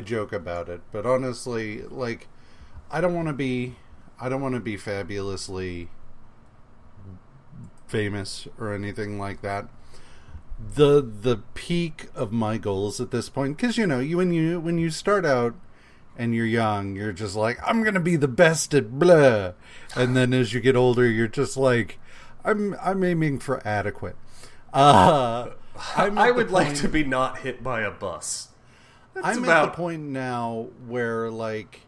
joke I joke about it, but honestly, like I don't want to be I don't want to be fabulously famous or anything like that. The the peak of my goals at this point cuz you know, you when you when you start out and you're young, you're just like I'm going to be the best at blah. And then as you get older, you're just like I'm I'm aiming for adequate. Uh I would like to be not hit by a bus. I'm about... at the point now where like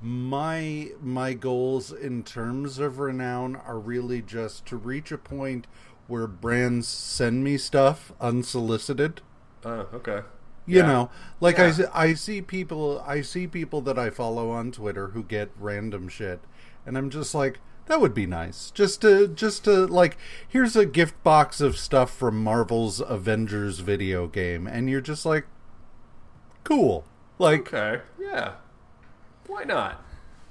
my my goals in terms of renown are really just to reach a point where brands send me stuff unsolicited. Oh, uh, okay. You yeah. know, like yeah. I, I see people I see people that I follow on Twitter who get random shit and I'm just like that would be nice. Just to just to like here's a gift box of stuff from Marvel's Avengers video game and you're just like cool. Like, okay, yeah, why not?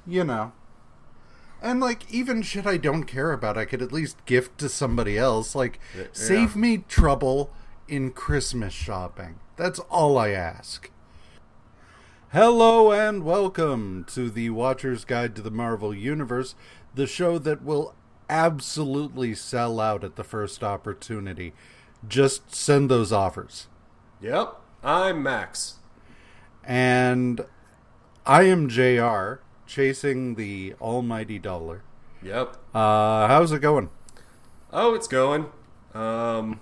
You know, and like even shit I don't care about, I could at least gift to somebody else. Like, yeah. save me trouble in Christmas shopping. That's all I ask. Hello and welcome to the Watcher's Guide to the Marvel Universe, the show that will absolutely sell out at the first opportunity. Just send those offers. Yep, I'm Max. And I am JR, chasing the almighty dollar. Yep. Uh, how's it going? Oh, it's going. Um,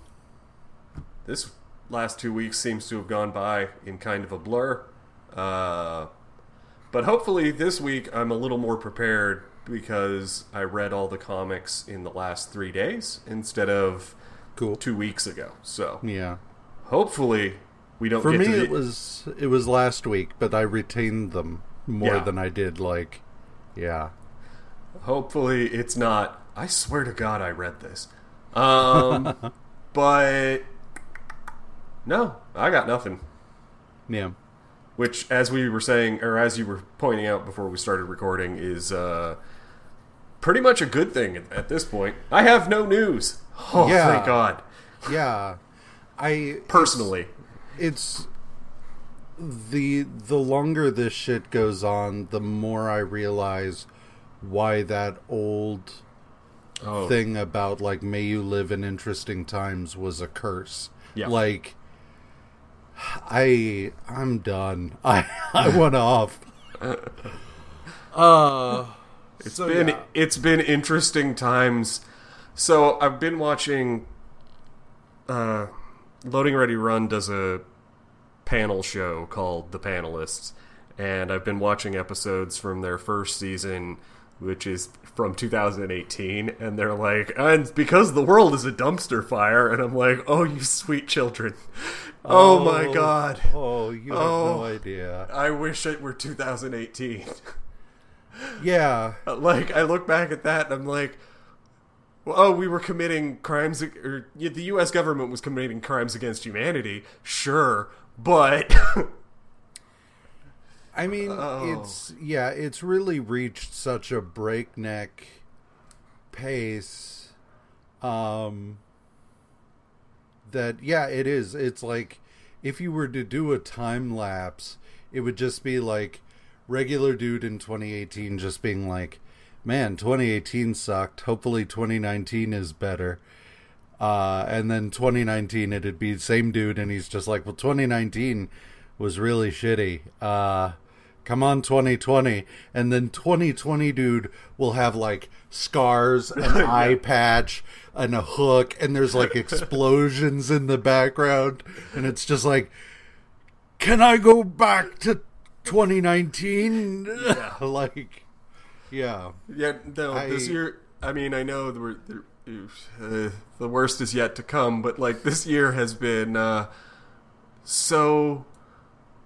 this last two weeks seems to have gone by in kind of a blur. Uh, but hopefully this week I'm a little more prepared because I read all the comics in the last three days instead of cool two weeks ago. So yeah, hopefully we don't. For me, the... it was it was last week, but I retained them more yeah. than I did. Like, yeah. Hopefully, it's not. I swear to God, I read this. Um, but no, I got nothing. Yeah. Which, as we were saying, or as you were pointing out before we started recording, is uh, pretty much a good thing at, at this point. I have no news. Oh, yeah. thank God. Yeah. I personally it's the the longer this shit goes on, the more I realize why that old oh. thing about like may you live in interesting times was a curse. Yeah. Like I I'm done. I I went off. Uh it's so, been yeah. it's been interesting times. So I've been watching uh Loading Ready Run does a panel show called The Panelists, and I've been watching episodes from their first season, which is from 2018, and they're like, and because the world is a dumpster fire, and I'm like, oh, you sweet children. Oh, oh my oh, god. Oh, you have oh, no idea. I wish it were 2018. yeah. Like, I look back at that and I'm like, oh, we were committing crimes, or the U.S. government was committing crimes against humanity. Sure, but I mean, oh. it's yeah, it's really reached such a breakneck pace um that yeah, it is. It's like if you were to do a time lapse, it would just be like regular dude in 2018 just being like, "Man, 2018 sucked. Hopefully 2019 is better." Uh, and then 2019, it'd be the same dude, and he's just like, well, 2019 was really shitty. Uh, come on, 2020. And then 2020 dude will have like scars, an eye patch, and a hook, and there's like explosions in the background. And it's just like, can I go back to 2019? Yeah. like, yeah. Yeah, no, I, this year, I mean, I know there were. Uh, the worst is yet to come. But like this year has been uh, so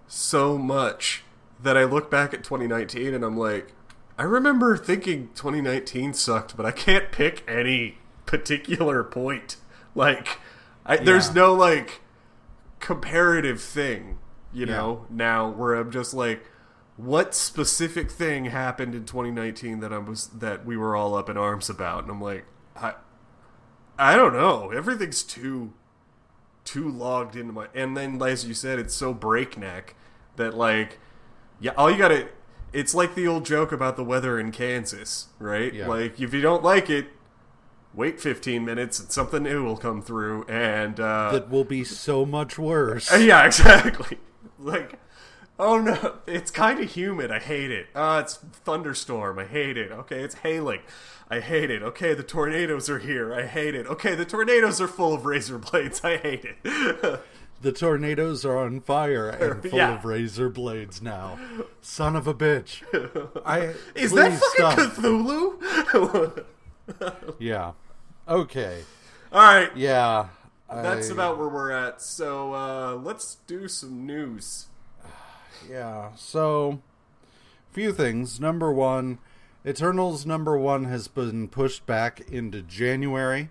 so much that I look back at 2019 and I'm like, I remember thinking 2019 sucked, but I can't pick any particular point. Like, I, yeah. there's no like comparative thing, you know, yeah. now where I'm just like, what specific thing happened in 2019 that I was that we were all up in arms about? And I'm like, I I don't know. Everything's too too logged into my and then as you said it's so breakneck that like yeah all you gotta it's like the old joke about the weather in kansas right Yeah. like if you don't like it wait 15 minutes and something new will come through and uh that will be so much worse. yeah exactly like oh no. It's kind of humid. I hate it. Uh it's thunderstorm. I hate it. Okay it's hailing. I hate it. Okay the tornadoes are here. I hate it. Okay the tornadoes are full of razor blades. I hate it. The tornadoes are on fire and full Yeah. of razor blades now. Son of a bitch. I is that fucking stop. cthulhu? Yeah. Okay. all right. Yeah. that's I- about where we're at. So uh let's do some news Yeah. So, a few things. Number one, Eternals number one has been pushed back into January,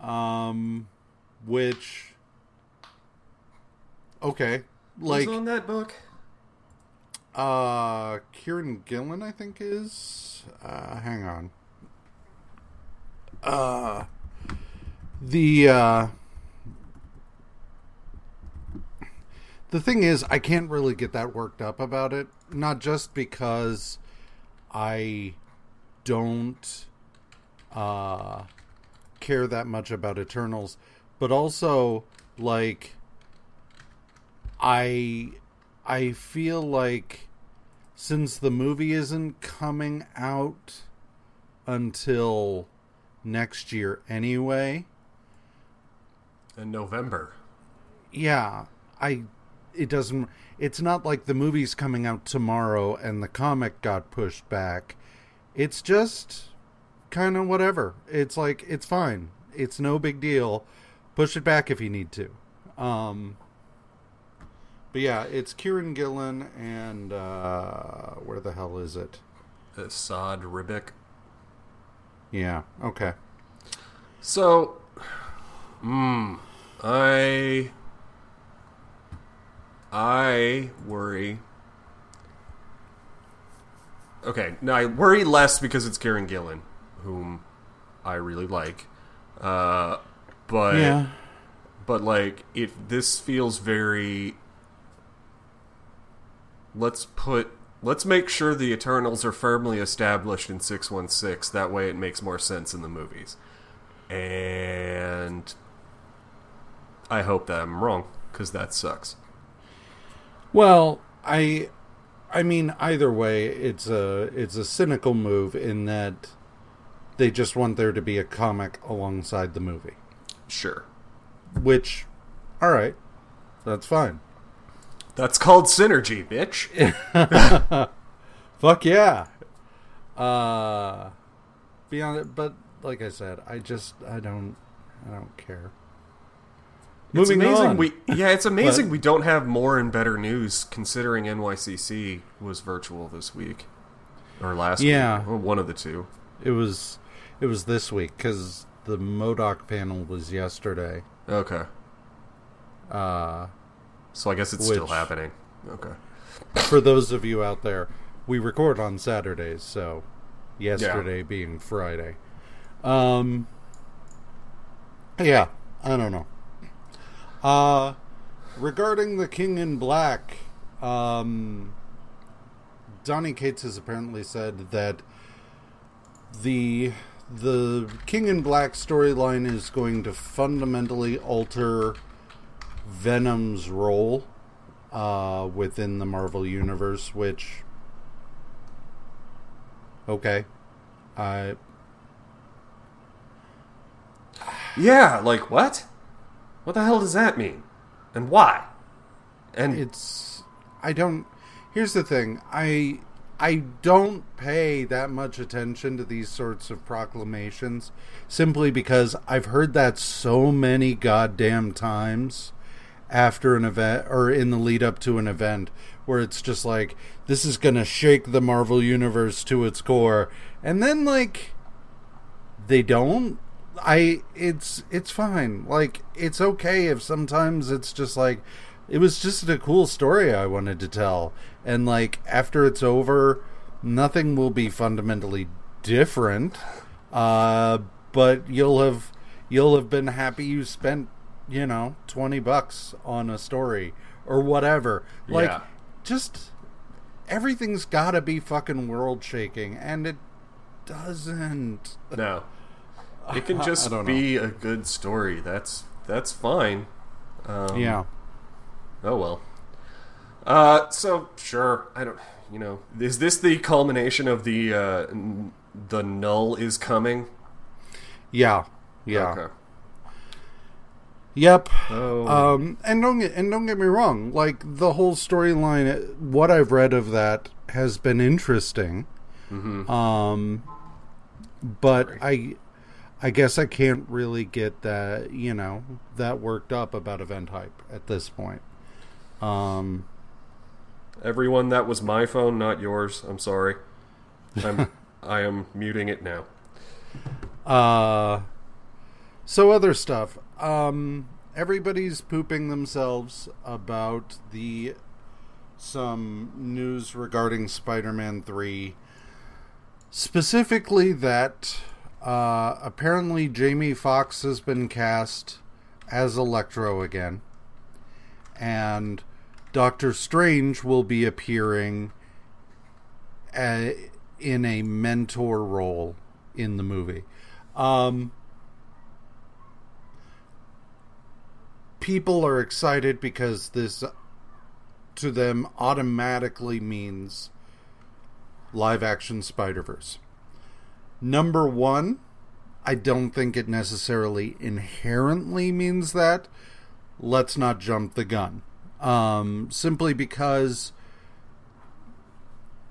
um, which. Okay, like Who's on that book uh, Kieran Gillen, I think is. Uh, hang on. Uh, the uh, the thing is, I can't really get that worked up about it. Not just because I don't uh, care that much about Eternals, but also like I I feel like since the movie isn't coming out until next year anyway, in november yeah, I it doesn't it's not like the movie's coming out tomorrow and the comic got pushed back. It's just kind of whatever. It's like it's fine. It's no big deal. Push it back if you need to. Um but yeah, it's Kieran Gillen and uh where the hell is it? Esad Ribic. Yeah, okay. So, mm, I I worry. Okay, now I worry less because it's Kieran Gillen, whom I really like. Uh, but Yeah. but like if this feels very let's put let's make sure the eternals are firmly established in 616 that way it makes more sense in the movies and i hope that i'm wrong because that sucks Well, I I mean either way it's a it's a cynical move in that they just want there to be a comic alongside the movie. sure Which all right. That's fine. that's called synergy bitch Fuck yeah. Uh beyond it but like I said, I just I don't I don't care. It's Moving amazing on. we yeah it's amazing But- we don't have more and better news considering nycc was virtual this week or last Yeah. week or one of the two it was it was this week cuz the MODOK panel was yesterday. okay Uh so i guess it's still happening okay for those of you out there, we record on Saturdays, so yesterday being Friday. Um Yeah, I don't know. Uh regarding the King in Black, um Donny Cates has apparently said that the the King in Black storyline is going to fundamentally alter Venom's role uh, within the Marvel universe, which okay, I Yeah, like what? What the hell does that mean? And why? And it's I don't. Here's the thing, I I don't pay that much attention to these sorts of proclamations simply because I've heard that so many goddamn times after an event or in the lead up to an event where it's just like this is going to shake the Marvel universe to its core and then like they don't I it's it's fine. Like it's okay if sometimes it's just like it was just a cool story I wanted to tell and like after it's over nothing will be fundamentally different uh but you'll have you'll have been happy you spent you know, 20 bucks on a story or whatever. Like, Yeah. just everything's got to be fucking world shaking, and it doesn't. No. It can just be a good story. That's that's fine. Um, yeah. Oh well. Uh, so sure. I don't. You know, is this the culmination of the uh, n- the null is coming? Yeah. Yeah. Okay. Yep. Oh. Um, and don't get and don't get me wrong. Like the whole storyline, what I've read of that has been interesting. Mm-hmm. Um, but I, I guess I can't really get that you know that worked up about event hype at this point. Um, Everyone, that was my phone, not yours. I'm sorry. I'm I am muting it now. Uh, so other stuff. Um, everybody's pooping themselves about the some news regarding Spider-Man Three. Specifically, that uh, apparently Jamie Foxx has been cast as Electro again, and Doctor Strange will be appearing a, in a mentor role in the movie. Um, people are excited because this, to them, automatically means live action Spider Verse. Number one, I don't think it necessarily inherently means that. Let's not jump the gun. Um, simply because,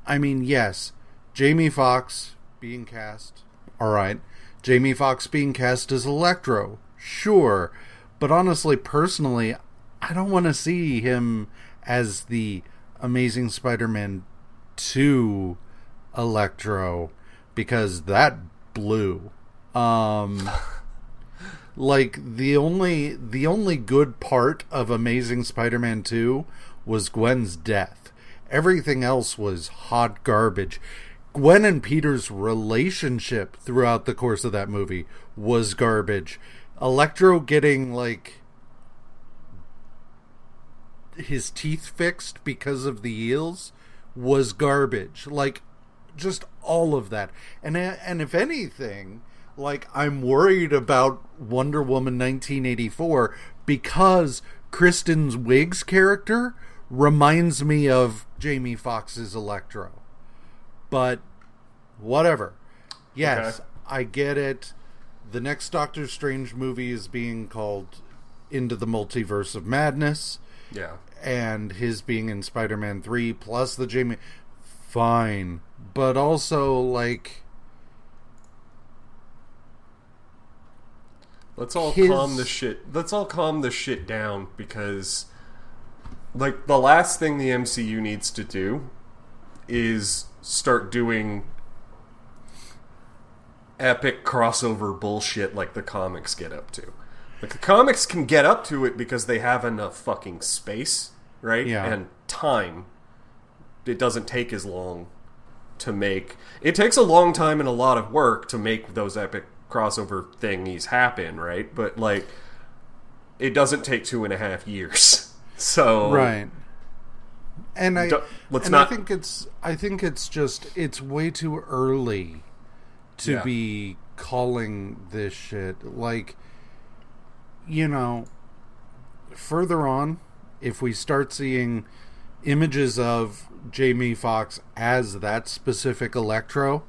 I mean, yes, Jamie Foxx being cast, all right. Jamie Foxx being cast as Electro, sure. But honestly, personally, I don't want to see him as the Amazing Spider Man 2 Electro because that blew. Um. like the only the only good part of Amazing Spider-Man 2 was Gwen's death. Everything else was hot garbage. Gwen and Peter's relationship throughout the course of that movie was garbage. Electro getting like his teeth fixed because of the eels was garbage. Like just all of that. And and if anything, like I'm worried about Wonder Woman 1984 because Kristen's Wiig's character reminds me of Jamie Foxx's Electro. But whatever. Yes, Okay. I get it. The next Doctor Strange movie is being called Into the Multiverse of Madness Yeah. and his being in Spider-Man 3 plus the Jamie fine, but also like Let's all His- calm the shit. Let's all calm the shit down because, like, the last thing the MCU needs to do is start doing epic crossover bullshit like the comics get up to. Like the comics can get up to it because they have enough fucking space, right? Yeah. And time. It doesn't take as long to make. It takes a long time and a lot of work to make those epic crossover thingies happen, right? But like, it doesn't take two and a half years. So right. And I let's and not- I think it's I think it's just it's way too early to Yeah. be calling this shit like you know further on if we start seeing images of Jamie Foxx as that specific Electro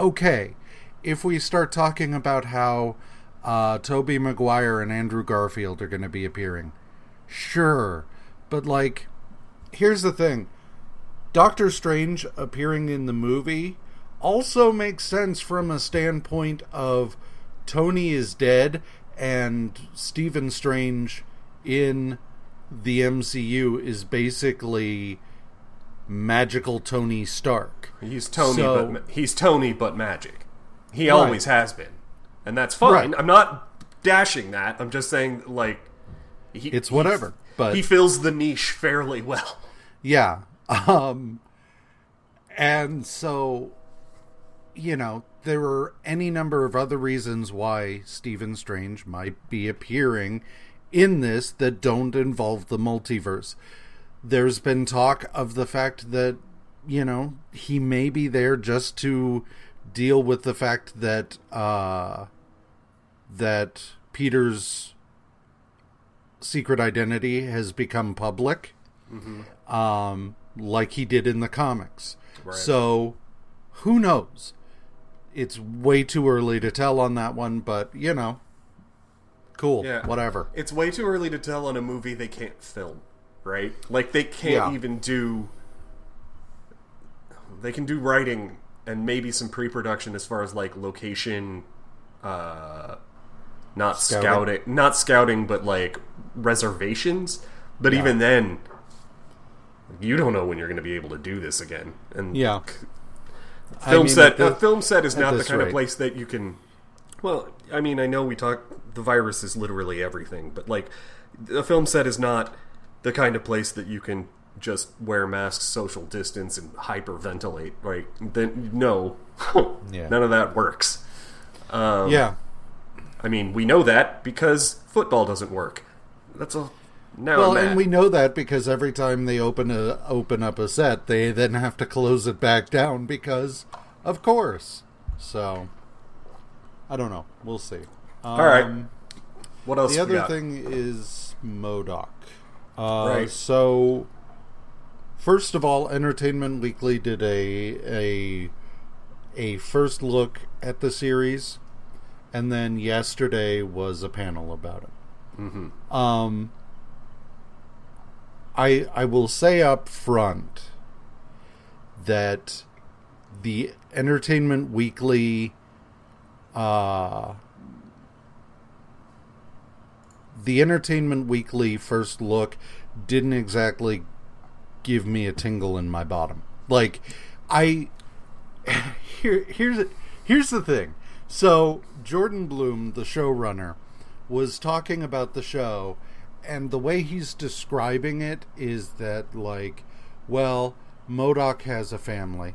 okay if we start talking about how uh, Tobey Maguire and Andrew Garfield are going to be appearing sure but like here's the thing. Doctor Strange appearing in the movie also makes sense from a standpoint of Tony is dead and Stephen Strange in the MCU is basically magical Tony Stark. he's Tony, So- but he's Tony, but magic. He Right. always has been, and that's fine. Right. I'm not dashing that. I'm just saying, like, he, It's whatever, but- he fills the niche fairly well. Yeah. Um and so you know, there are any number of other reasons why Stephen Strange might be appearing in this that don't involve the multiverse. There's been talk of the fact that, you know, he may be there just to deal with the fact that uh that Peter's secret identity has become public. Um like he did in the comics. Right. So who knows? It's way too early to tell on that one, but you know, cool, Yeah. whatever. It's way too early to tell on a movie they can't film, right? Like they can't Yeah. even do. They can do writing and maybe some pre-production as far as like location, uh, not Scouting. scouting, not scouting, but like reservations. But Yeah. even then, you don't know when you're going to be able to do this again. And Yeah. I film mean, set the- a film set is not the kind of place that you can well i mean i know we talk the virus is literally everything but like a film set is not the kind of place that you can just wear masks social distance and hyperventilate right then no Yeah. none of that works um, yeah. i mean we know that because football doesn't work that's a now Well, I'm and we know that because every time they open a open up a set, they then have to close it back down because, of course. So, I don't know. We'll see. Um, All right. what else The we other got? thing is MODOK. Uh, Right. So, first of all, Entertainment Weekly did a a a first look at the series, and then yesterday was a panel about it. Mhm. Um, I I will say up front that the Entertainment Weekly uh the Entertainment Weekly first look didn't exactly give me a tingle in my bottom. Like I here here's here's the thing. So Jordan Blum, the showrunner, was talking about the show and the way he's describing it is that like well, MODOK has a family.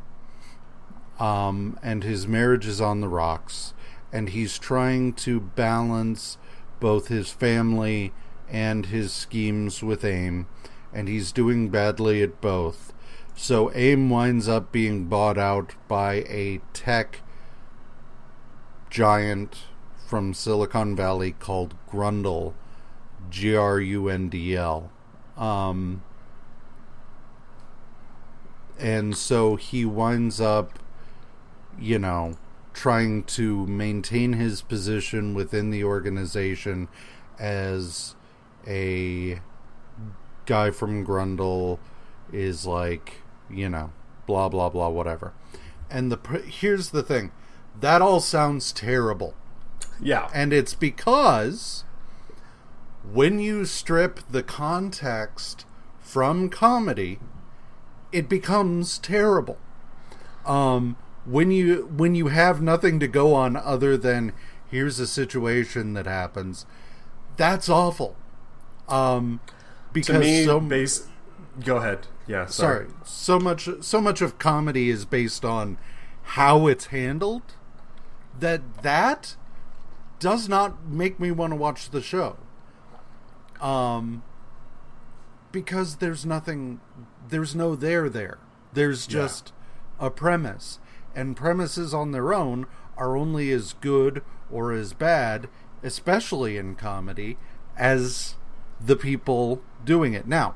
Um and his marriage is on the rocks and he's trying to balance both his family and his schemes with AIM and he's doing badly at both. So AIM winds up being bought out by a tech giant from Silicon Valley called Grundle, G R U N D L. Um, and so he winds up, you know, trying to maintain his position within the organization as a guy from Grundle is like, you know, blah blah blah whatever. And the here's the thing. That all sounds terrible. yeah And it's because when you strip the context from comedy, it becomes terrible. Um, when you when you have nothing to go on other than here's a situation that happens, that's awful. Um, because me so base go ahead. Yeah sorry. So much so much of comedy is based on how it's handled that that does not make me want to watch the show. Um because there's nothing there's no there there. There's Yeah. just a premise and premises on their own are only as good or as bad especially in comedy as the people doing it now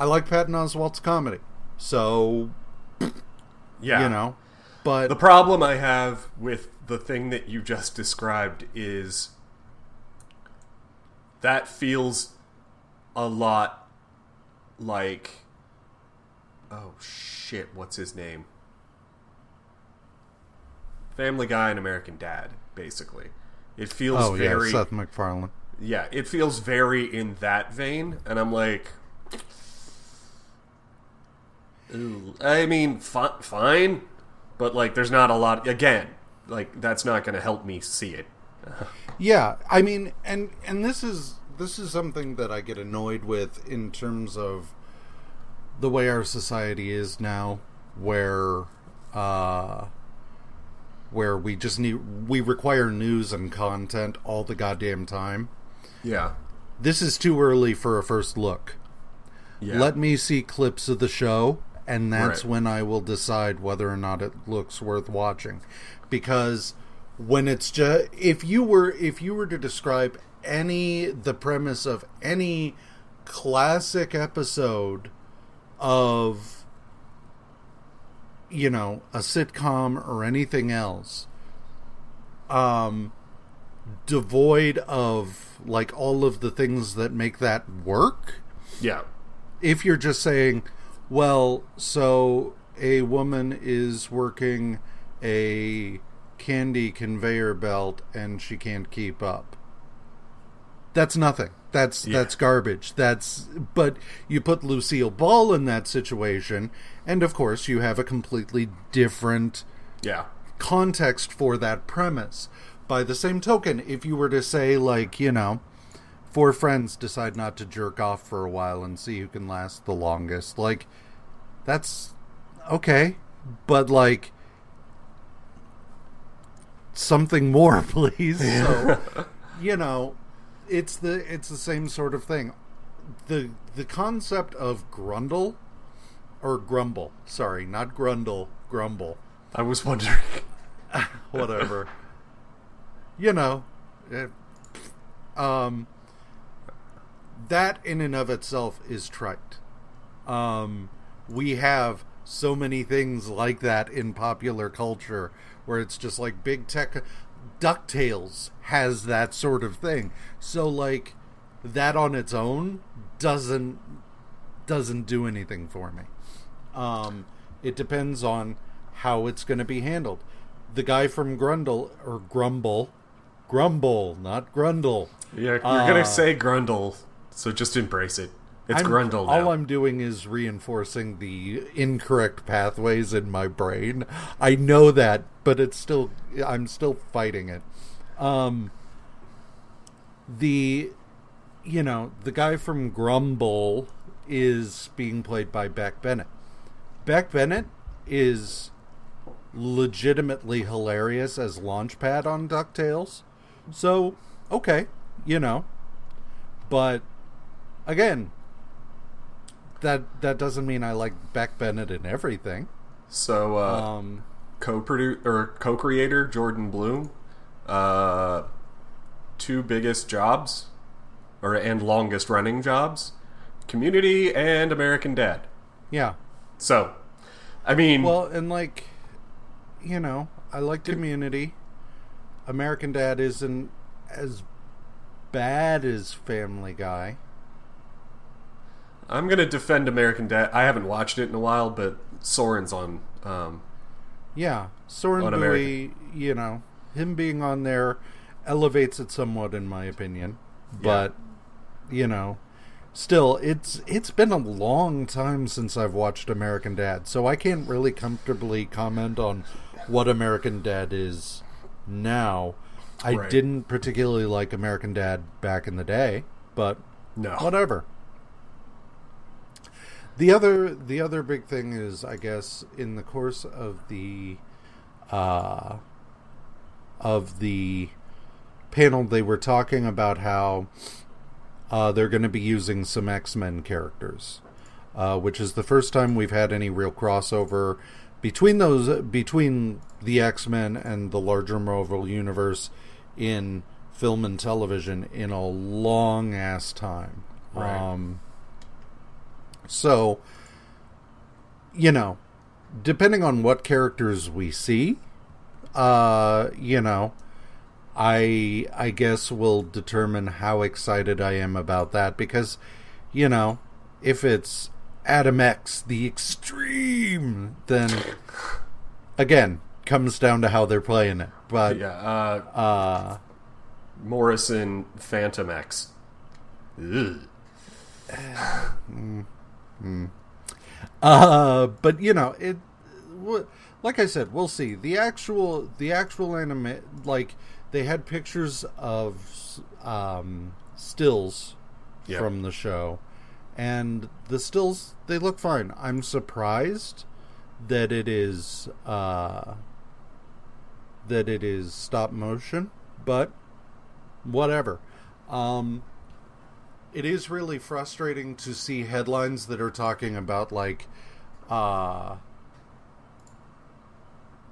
I like Patton Oswalt's comedy, so yeah you know. But The problem I have with the thing that you just described is that feels a lot like oh shit, what's his name? Family Guy and American Dad, basically. It feels oh yeah, very Seth MacFarlane. yeah, it feels very in that vein, and I'm like, ooh. I mean, fi- fine, but like, there's not a lot. Again, like that's not going to help me see it. Yeah, I mean, and and this is this is something that I get annoyed with in terms of the way our society is now, where uh, where we just need we require news and content all the goddamn time. Yeah, this is too early for a first look. Yeah. Let me see clips of the show, and that's Right. when I will decide whether or not it looks worth watching. Because when it's just if you were if you were to describe any the premise of any classic episode of you know a sitcom or anything else um devoid of like all of the things that make that work yeah. if you're just saying, well, so a woman is working a candy conveyor belt and she can't keep up. That's nothing. That's Yeah. that's garbage. That's but you put Lucille Ball in that situation and of course you have a completely different Yeah. context for that premise. By the same token, if you were to say, like, you know, four friends decide not to jerk off for a while and see who can last the longest, like, that's okay. But, like, something more, please. So, you know, it's the it's the same sort of thing. The the concept of grundle or grumble, sorry, not grundle, grumble I was wondering. whatever. you know, eh, um, that in and of itself is trite. Um, we have so many things like that in popular culture where it's just like big tech. DuckTales has that sort of thing. So like that on its own doesn't doesn't do anything for me. Um, it depends on how it's going to be handled. The guy from Grundle or Grumble, Grumble, not Grundle. Yeah, you're Uh, gonna say Grundle, so just embrace it. It's I'm- Grundle now. All I'm doing is reinforcing the incorrect pathways in my brain. I know that, but it's still I'm still fighting it. Um the you know, the guy from Grumble is being played by Beck Bennett. Beck Bennett is legitimately hilarious as Launchpad on DuckTales. So, okay, you know. But again, that that doesn't mean I like Beck Bennett in everything. so, uh, Um, co-producer or co-creator Jordan Blum, uh, two biggest jobs, or and longest running jobs, Community and American Dad. yeah. So, I mean, Well, and like, you know, I like Community. American Dad isn't as bad as Family Guy. I'm gonna defend American Dad. I haven't watched it in a while, but Soren's on. Um, Yeah, Soren On Bowie, you know, him being on there elevates it somewhat, in my opinion. But you know, still, it's it's been a long time since I've watched American Dad, so I can't really comfortably comment on what American Dad is now. I Right. didn't particularly like American Dad back in the day, but no, whatever. The other the other big thing is I guess in the course of the uh of the panel they were talking about how uh, they're going to be using some X-Men characters. Uh, which is the first time we've had any real crossover between those between the X-Men and the larger Marvel universe in film and television in a long ass time. Right. Um, so, you know, depending on what characters we see, uh, you know, I I guess will determine how excited I am about that because, you know, if it's Adam X the extreme, then again comes down to how they're playing it. But yeah, uh, uh, Morrison Phantom X. Ugh. Uh, but you know, it. Like I said, we'll see. The actual, the actual anime, like they had pictures of um, stills Yep. from the show, and the stills they look fine. I'm surprised that it is uh, that it is stop motion, but whatever. Um, it is really frustrating to see headlines that are talking about like uh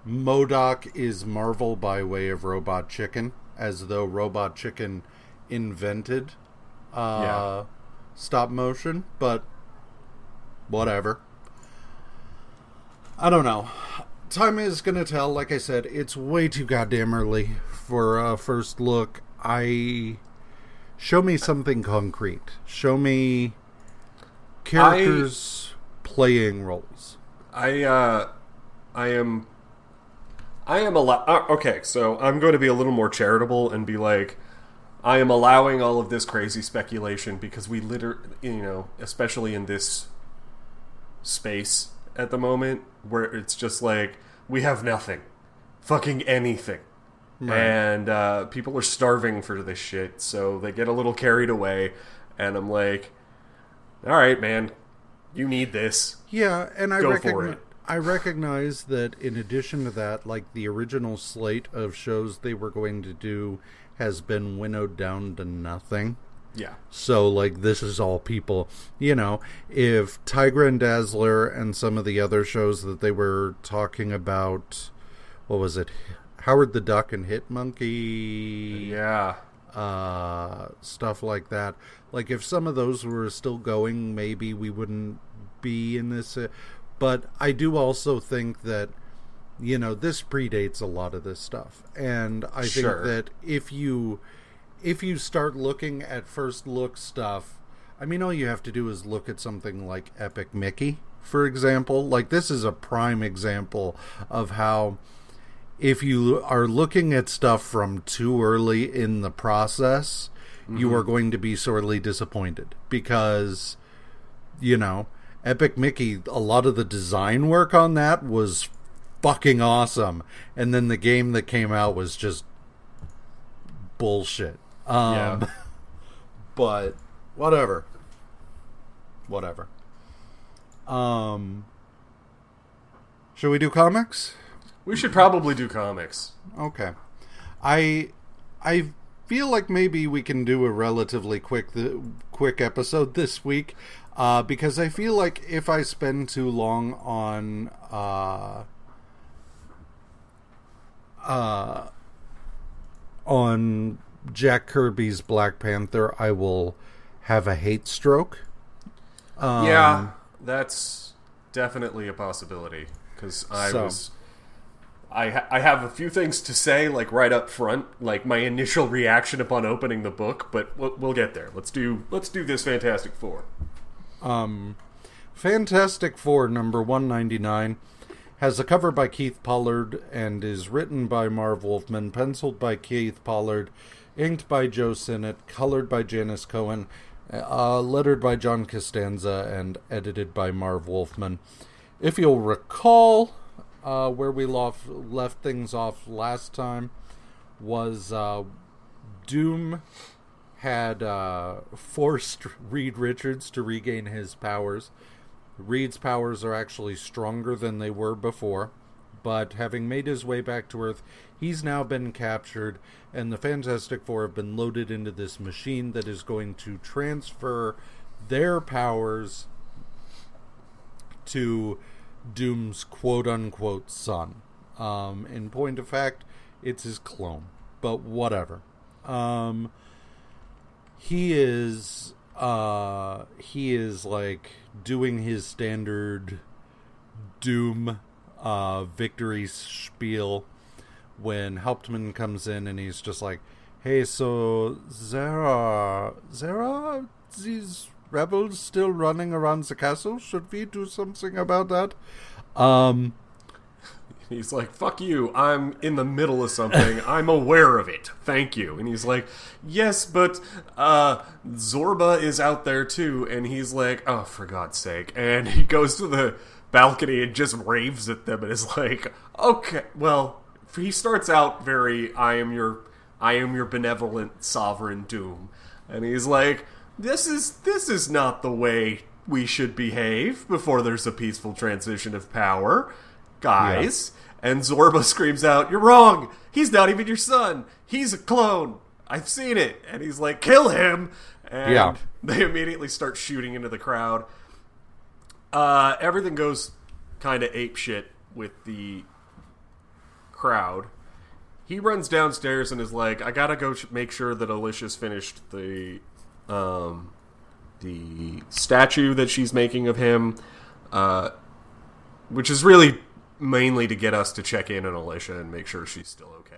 MODOK is Marvel by way of Robot Chicken, as though Robot Chicken invented uh, yeah. stop motion, but whatever. I don't know. Time is going to tell. Like I said, it's way too goddamn early for a first look. I show me something concrete. Show me characters I, playing roles. I uh I am I am a uh, okay, so I'm going to be a little more charitable and be like I am allowing all of this crazy speculation because we literally, you know, especially in this space at the moment where it's just like we have nothing, fucking anything. Right. And uh, people are starving for this shit, so they get a little carried away. And I'm like, all right, man, you need this. Yeah, and I recognize I recognize that in addition to that, like the original slate of shows they were going to do has been winnowed down to nothing. Yeah. So like this is all people, you know, if Tigra and Dazzler and some of the other shows that they were talking about what was it? Howard the Duck and Hit Monkey. Yeah. Uh stuff like that. Like if some of those were still going, maybe we wouldn't be in this uh, but I do also think that you know this predates a lot of this stuff and i sure. think that if you if you start looking at first look stuff i mean all you have to do is look at something like epic mickey for example like this is a prime example of how if you are looking at stuff from too early in the process mm-hmm. you are going to be sorely disappointed because you know epic mickey a lot of the design work on that was fucking awesome. And then the game that came out was just bullshit. Um, yeah. But whatever. Whatever. Um, should we do comics? We should probably do comics. Okay. I I feel like maybe we can do a relatively quick the quick episode this week uh, because I feel like if I spend too long on uh, uh, on Jack Kirby's Black Panther, I will have a hate stroke. Um, yeah, that's definitely a possibility because I so. was. I ha- I have a few things to say, like right up front, like my initial reaction upon opening the book, but we'll, we'll get there. Let's do let's do this Fantastic Four. Um, Fantastic Four number one ninety nine has a cover by Keith Pollard and is written by Marv Wolfman, penciled by Keith Pollard, inked by Joe Sinnott, colored by Janice Cohen, uh, lettered by John Costanza, and edited by Marv Wolfman. If you'll recall, uh, where we left, left things off last time was uh, Doom had uh, forced Reed Richards to regain his powers. Reed's powers are actually stronger than they were before, but having made his way back to Earth, he's now been captured, and the Fantastic Four have been loaded into this machine that is going to transfer their powers to Doom's quote unquote son. Um, in point of fact, it's his clone, but whatever. Um, he is uh, he is like doing his standard Doom uh, victory spiel when Hauptman comes in and he's just like, "Hey, so there are these rebels still running around the castle. Should we do something about that?" Um, He's like, fuck you, I'm in the middle of something. I'm aware of it. Thank you. And he's like, yes, but uh, Zorba is out there too. And he's like, oh, for God's sake. And he goes to the balcony and just raves at them and is like, okay, well, he starts out very, I am your, I am your benevolent sovereign doom. And he's like, this is, this is not the way we should behave before there's a peaceful transition of power guys. Yeah. And Zorba screams out, You're wrong! He's not even your son! He's a clone! I've seen it! And he's like, Kill him! And Yeah. they immediately start shooting into the crowd. Uh, everything goes kind of ape shit with the crowd. He runs downstairs and is like, "I gotta go sh- make sure that Alicia's finished the um, the statue that she's making of him, uh, which is really mainly to get us to check in on Alicia and make sure she's still okay."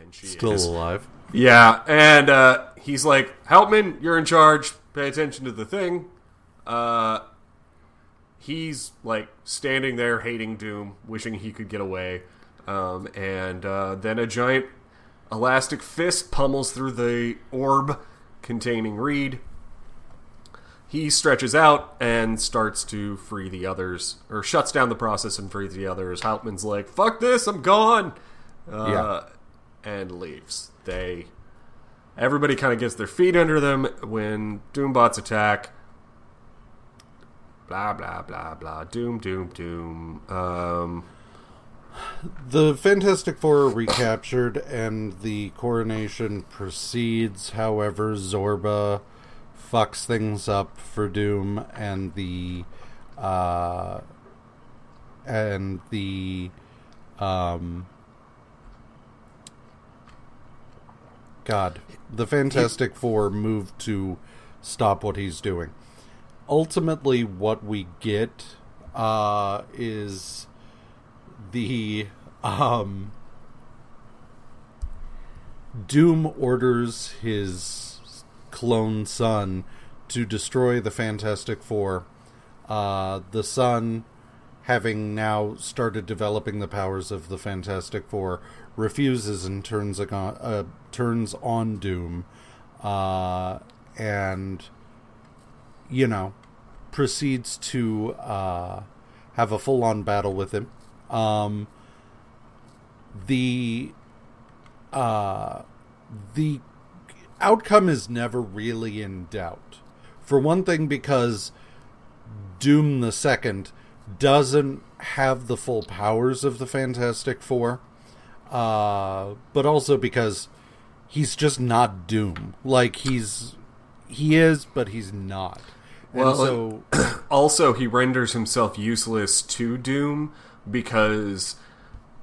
And she Still is. alive. Yeah, and uh, he's like, Helpman, you're in charge. Pay attention to the thing. Uh, he's like standing there hating Doom, wishing he could get away. Um, and uh, then a giant elastic fist pummels through the orb containing Reed. He stretches out and starts to free the others, or shuts down the process and frees the others. Hauptman's like, fuck this, I'm gone! Uh, Yeah. And leaves. They. Everybody kind of gets their feet under them when Doombots attack. Blah, blah, blah, blah. Doom, doom, doom. Um, The Fantastic Four are recaptured and the coronation proceeds. However, Zorba fucks things up for Doom and the uh and the um God, the Fantastic Four move to stop what he's doing. Ultimately, what we get uh, is the um, Doom orders his clone son to destroy the Fantastic Four. Uh, the son, having now started developing the powers of the Fantastic Four, refuses and turns on, uh, turns on Doom, uh, and you know proceeds to uh, have a full on battle with him. Um, the uh, the outcome is never really in doubt. For one thing, because Doom the Second doesn't have the full powers of the Fantastic Four, uh, but also because he's just not Doom. Like he's he is, but he's not. And Well, so also, he renders himself useless to Doom because,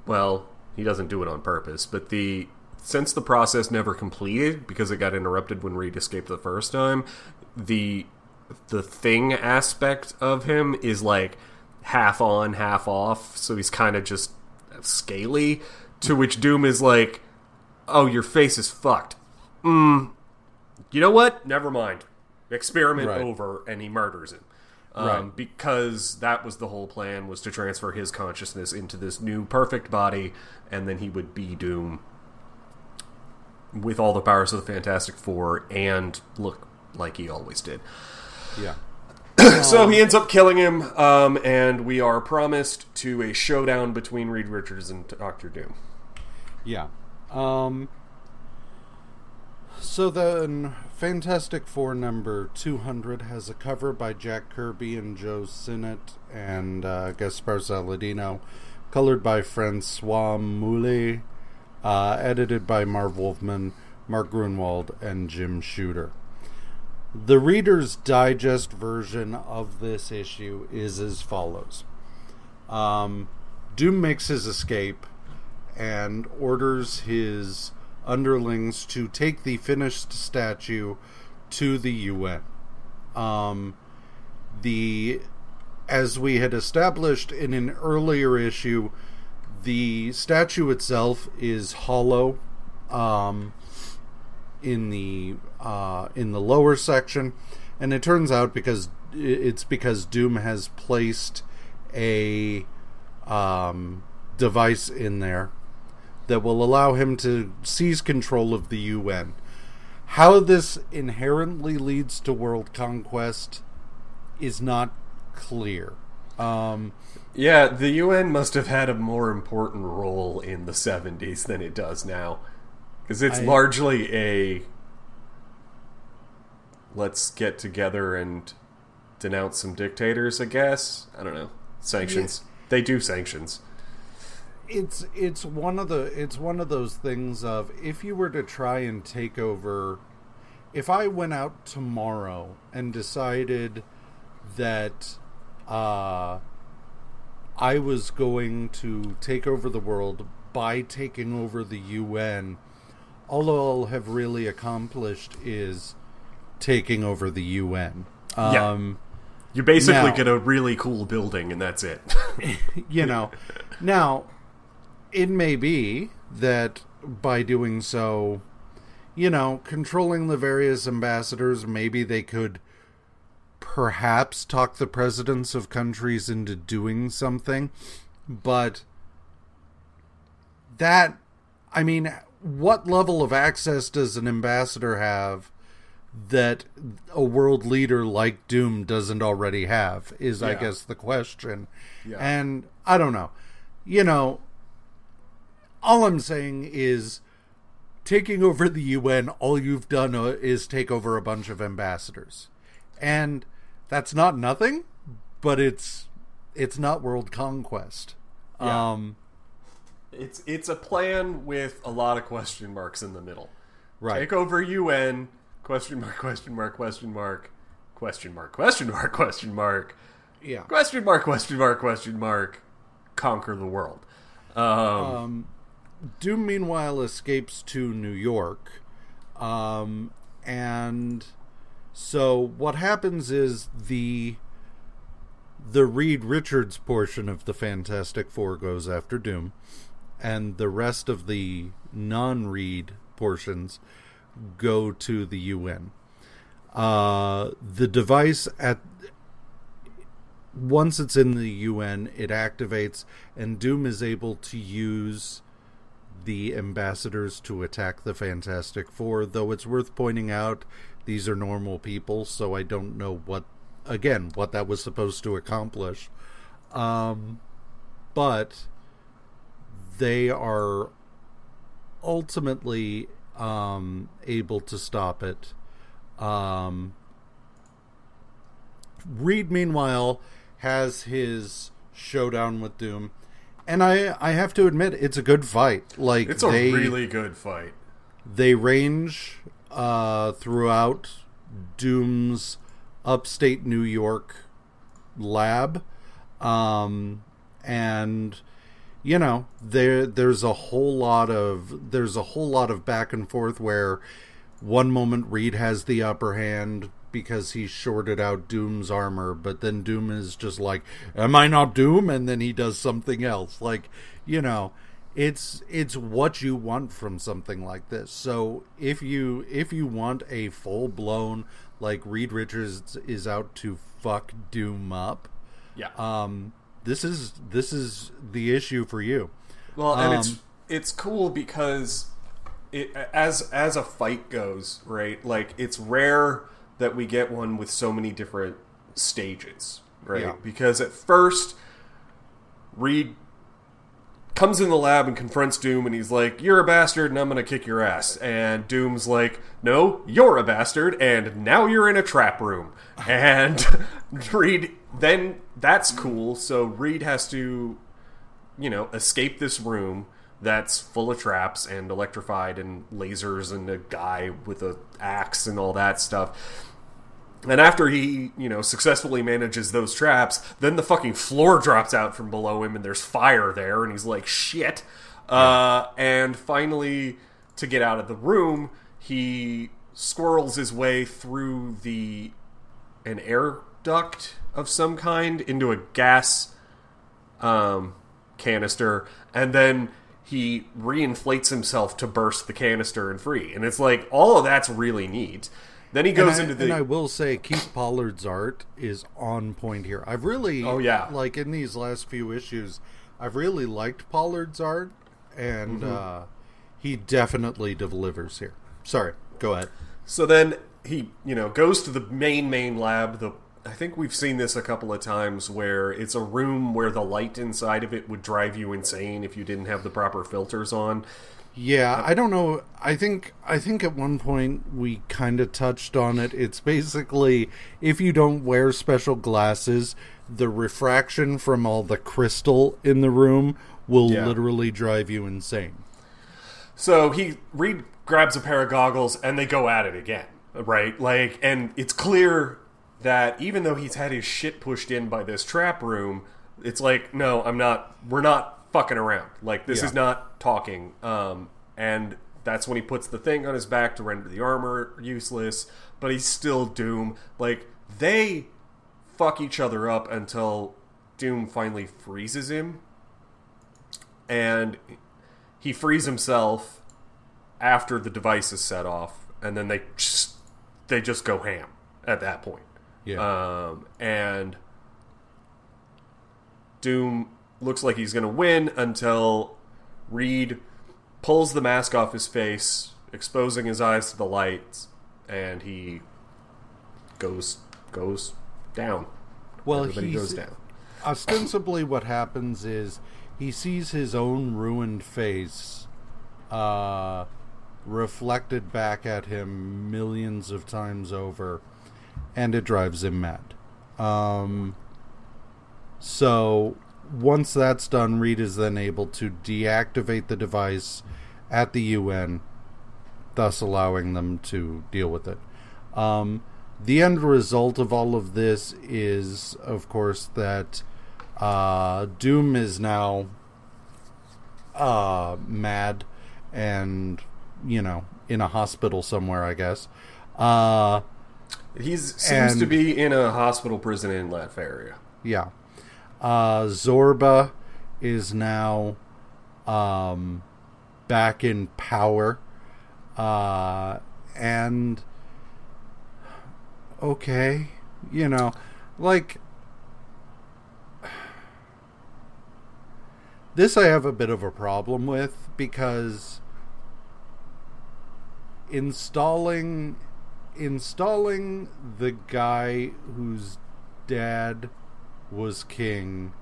well, he doesn't do it on purpose. But the since the process never completed because it got interrupted when Reed escaped the first time, the the thing aspect of him is like half on, half off. So he's kind of just scaly. To which Doom is like, "Oh, your face is fucked." Mm. You know what? Never mind. Experiment Right. over, and he murders him. Um, Right. Because that was the whole plan was to transfer his consciousness into this new perfect body, and then he would be Doom with all the powers of the Fantastic Four and look like he always did. yeah. So he ends up killing him, um, and we are promised to a showdown between Reed Richards and Doctor Doom. Yeah. Um so then Fantastic Four number 200 has a cover by Jack Kirby and Joe Sinnott and uh, Gaspar Saladino, colored by Francoise Mouly, uh, edited by Marv Wolfman, Mark Gruenwald, and Jim Shooter. The Reader's Digest version of this issue is as follows. Um, Doom makes his escape and orders his underlings to take the finished statue to the UN. Um, the as we had established in an earlier issue, the statue itself is hollow. Um, in the uh, in the lower section, and it turns out because it's because Doom has placed a um, device in there that will allow him to seize control of the UN. How this inherently leads to world conquest is not clear. Um, Yeah, the UN must have had a more important role in the 70s than it does now. Because it's I- largely a let's get together and denounce some dictators, I guess. I don't know. Sanctions. They do sanctions. It's it's one of the it's one of those things of if you were to try and take over if I went out tomorrow and decided that uh, I was going to take over the world by taking over the UN, all I'll have really accomplished is taking over the UN. Yeah. Um, You basically Now- get a really cool building, and that's it. you know, now it may be that by doing so, you know, controlling the various ambassadors, maybe they could perhaps talk the presidents of countries into doing something, but that, I mean, what level of access does an ambassador have? That a world leader like Doom doesn't already have is, I guess, the question. Yeah. And I don't know. You know, all I'm saying is taking over the UN, all you've done uh, is take over a bunch of ambassadors. And that's not nothing, but it's it's not world conquest. Yeah. Um it's it's a plan with a lot of question marks in the middle. right. Take over UN? Question mark? Question mark? Question mark? Question mark? Question mark? Question mark? yeah. Question mark? Question mark? Question mark? Conquer the world. Um, Um, Doom, meanwhile, escapes to New York. Um, and so what happens is the the Reed Richards portion of the Fantastic Four goes after Doom, and the rest of the non Reed portions go to the UN. Uh, the device at once it's in the UN, it activates, and Doom is able to use the ambassadors to attack the Fantastic Four. Though it's worth pointing out, these are normal people, so I don't know what, again, what that was supposed to accomplish. Um, but they are ultimately um, able to stop it. Um, Reed, meanwhile, has his showdown with Doom, and I I have to admit it's a good fight. Like it's a they really good fight. they range uh, throughout Doom's upstate New York lab, um, and you know there there's a whole lot of there's a whole lot of back and forth where one moment Reed has the upper hand because he shorted out Doom's armor, but then Doom is just like, "Am I not Doom?" and then he does something else. Like, you know, it's it's what you want from something like this. So if you if you want a full blown like Reed Richards is out to fuck Doom up, Yeah. um, this is this is the issue for you. Well, and it's Um, it's cool because it as as a fight goes, right? Like it's rare that we get one with so many different stages, right? Yeah. Because at first Reed comes in the lab and confronts Doom and he's like, "You're a bastard and I'm going to kick your ass." And Doom's like, "No, you're a bastard and now you're in a trap room." And Reed then that's cool, so Reed has to you know, escape this room that's full of traps and electrified and lasers and a guy with a axe and all that stuff. And after he, you know, successfully manages those traps, then the fucking floor drops out from below him and there's fire there and he's like, shit. Uh, and finally, to get out of the room, he squirrels his way through the an air duct of some kind into a gas um, canister, and then he reinflates himself to burst the canister and free. And it's like all of that's really neat. Then he goes I, into the and I will say Keith Pollard's art is on point here. I've really Oh, yeah. like in these last few issues, I've really liked Pollard's art and Mm-hmm. uh, he definitely delivers here. Sorry, go ahead. So then he, you know, goes to the main main lab. The I think we've seen this a couple of times where it's a room where the light inside of it would drive you insane if you didn't have the proper filters on. Yeah, uh, I don't know. I think I think at one point we kind of touched on it. It's basically if you don't wear special glasses, the refraction from all the crystal in the room will Yeah. literally drive you insane. So he Reed grabs a pair of goggles and they go at it again. right? Like, and it's clear that even though he's had his shit pushed in by this trap room, it's like, no, I'm not. We're not fucking around. Like, this Yeah. is not talking. Um, and that's when he puts the thing on his back to render the armor useless. But he's still Doom. Like, they fuck each other up until Doom finally freezes him, and he frees himself after the device is set off, and then they just they just go ham at that point. Yeah. Um, and Doom looks like he's going to win until Reed pulls the mask off his face, exposing his eyes to the light, and he goes goes down. well, he's, goes down. ostensibly what happens is he sees his own ruined face uh, reflected back at him millions of times over, and it drives him mad. Um, so once that's done, Reed is then able to deactivate the device at the UN, thus allowing them to deal with it. Um, the end result of all of this is, of course, that uh, Doom is now uh, mad and, you know, in a hospital somewhere, I guess. Uh, He seems to be in a hospital prison in Latveria. yeah. Uh, Zorba is now um, back in power. Uh, and okay, you know, like this I have a bit of a problem with because installing installing the guy whose dad was king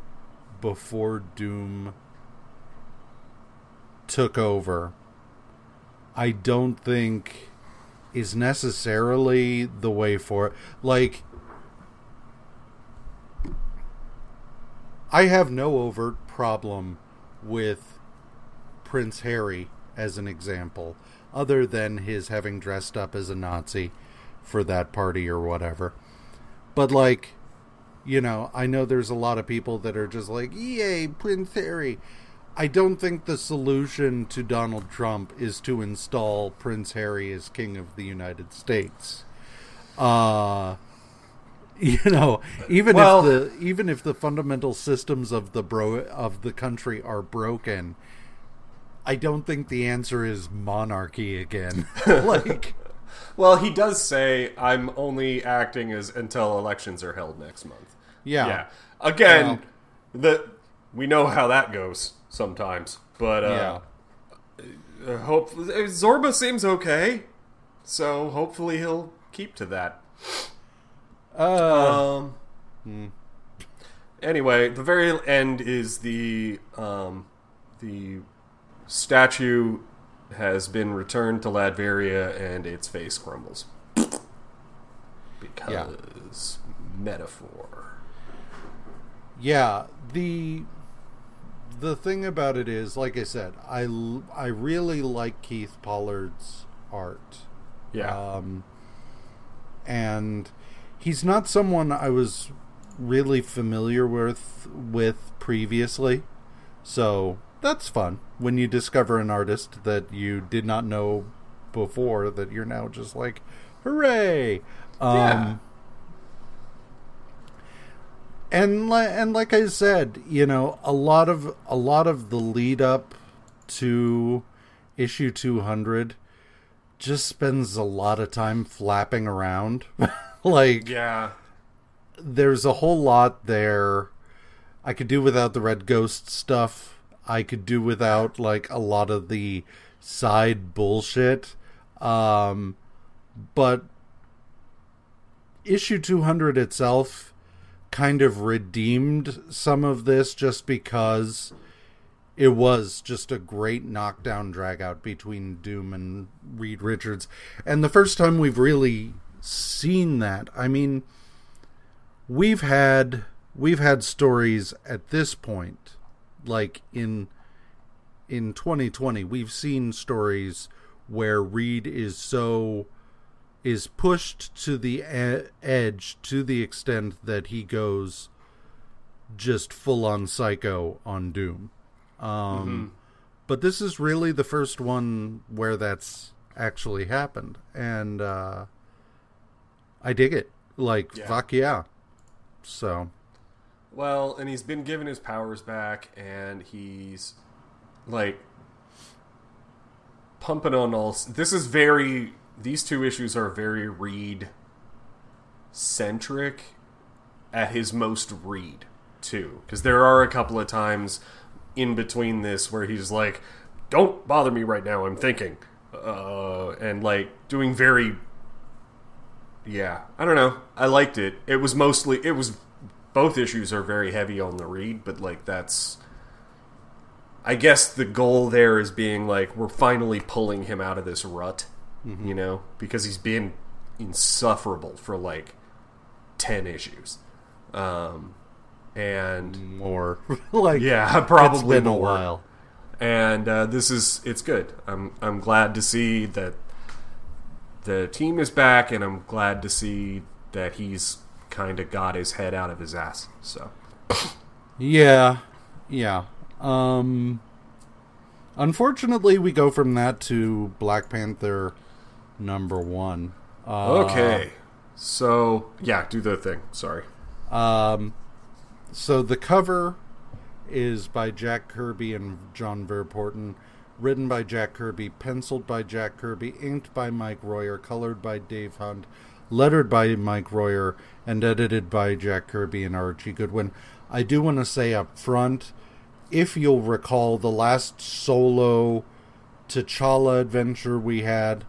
before Doom took over I don't think is necessarily the way for it. Like I have no overt problem with Prince Harry as an example, other than his having dressed up as a Nazi for that party or whatever. But like, you know, I know there's a lot of people that are just like, "Yay, Prince Harry." I don't think the solution to Donald Trump is to install Prince Harry as king of the United States. Uh you know, even Well- if the even if the fundamental systems of the bro of the country are broken, I don't think the answer is monarchy again. like Well, he does say, "I'm only acting as until elections are held next month." yeah. Yeah. Again, the we know how that goes sometimes, but Yeah. uh, uh, hope Zorba seems okay, so hopefully he'll keep to that. Uh, Um. Anyway, the very end is the um, the statue has been returned to Latveria and its face crumbles because metaphor. Yeah, the the thing about it is, like I said, I I really like Keith Pollard's art. Yeah, Um, and he's not someone I was really familiar with with previously. So that's fun when you discover an artist that you did not know before that you're now just like, hooray! Um, Yeah. And li- and like I said, you know, a lot of a lot of the lead up to issue 200 just spends a lot of time flapping around. like yeah, there's a whole lot there. I could do without the Red Ghost stuff. I could do without like a lot of the side bullshit. Um but issue 200 itself kind of redeemed some of this just because it was just a great knockdown drag out between Doom and Reed Richards. And the first time we've really seen that, I mean, we've had we've had stories at this point like in in 2020 we've seen stories where Reed is so is pushed to the e- edge to the extent that he goes just full on psycho on Doom. Um, But this is really the first one where that's actually happened, and uh, I dig it. Like Yeah. fuck yeah. So Well, and he's been given his powers back, and he's like pumping on all. This is very. These two issues are very Reed centric at his most Reed too, because there are a couple of times in between this where he's like, "Don't bother me right now. I'm thinking," uh, and like doing very yeah, I don't know. I liked it. It was mostly it was both issues are very heavy on the Reed, but like that's I guess the goal there is being like we're finally pulling him out of this rut, you know, because he's been insufferable for like 10 issues. Um and more like yeah, probably it's been a while. and uh, this is it's good. I'm I'm glad to see that the team is back, and I'm glad to see that he's kind of got his head out of his ass. So Yeah, yeah. Um, unfortunately, we go from that to Black Panther number one. Uh, okay, so yeah, do the thing. Sorry. Um, so the cover is by Jack Kirby and John Verpoorten, written by Jack Kirby, penciled by Jack Kirby, inked by Mike Royer, colored by Dave Hunt, lettered by Mike Royer, and edited by Jack Kirby and Archie Goodwin. I do want to say up front, if you'll recall, the last solo T'Challa adventure we had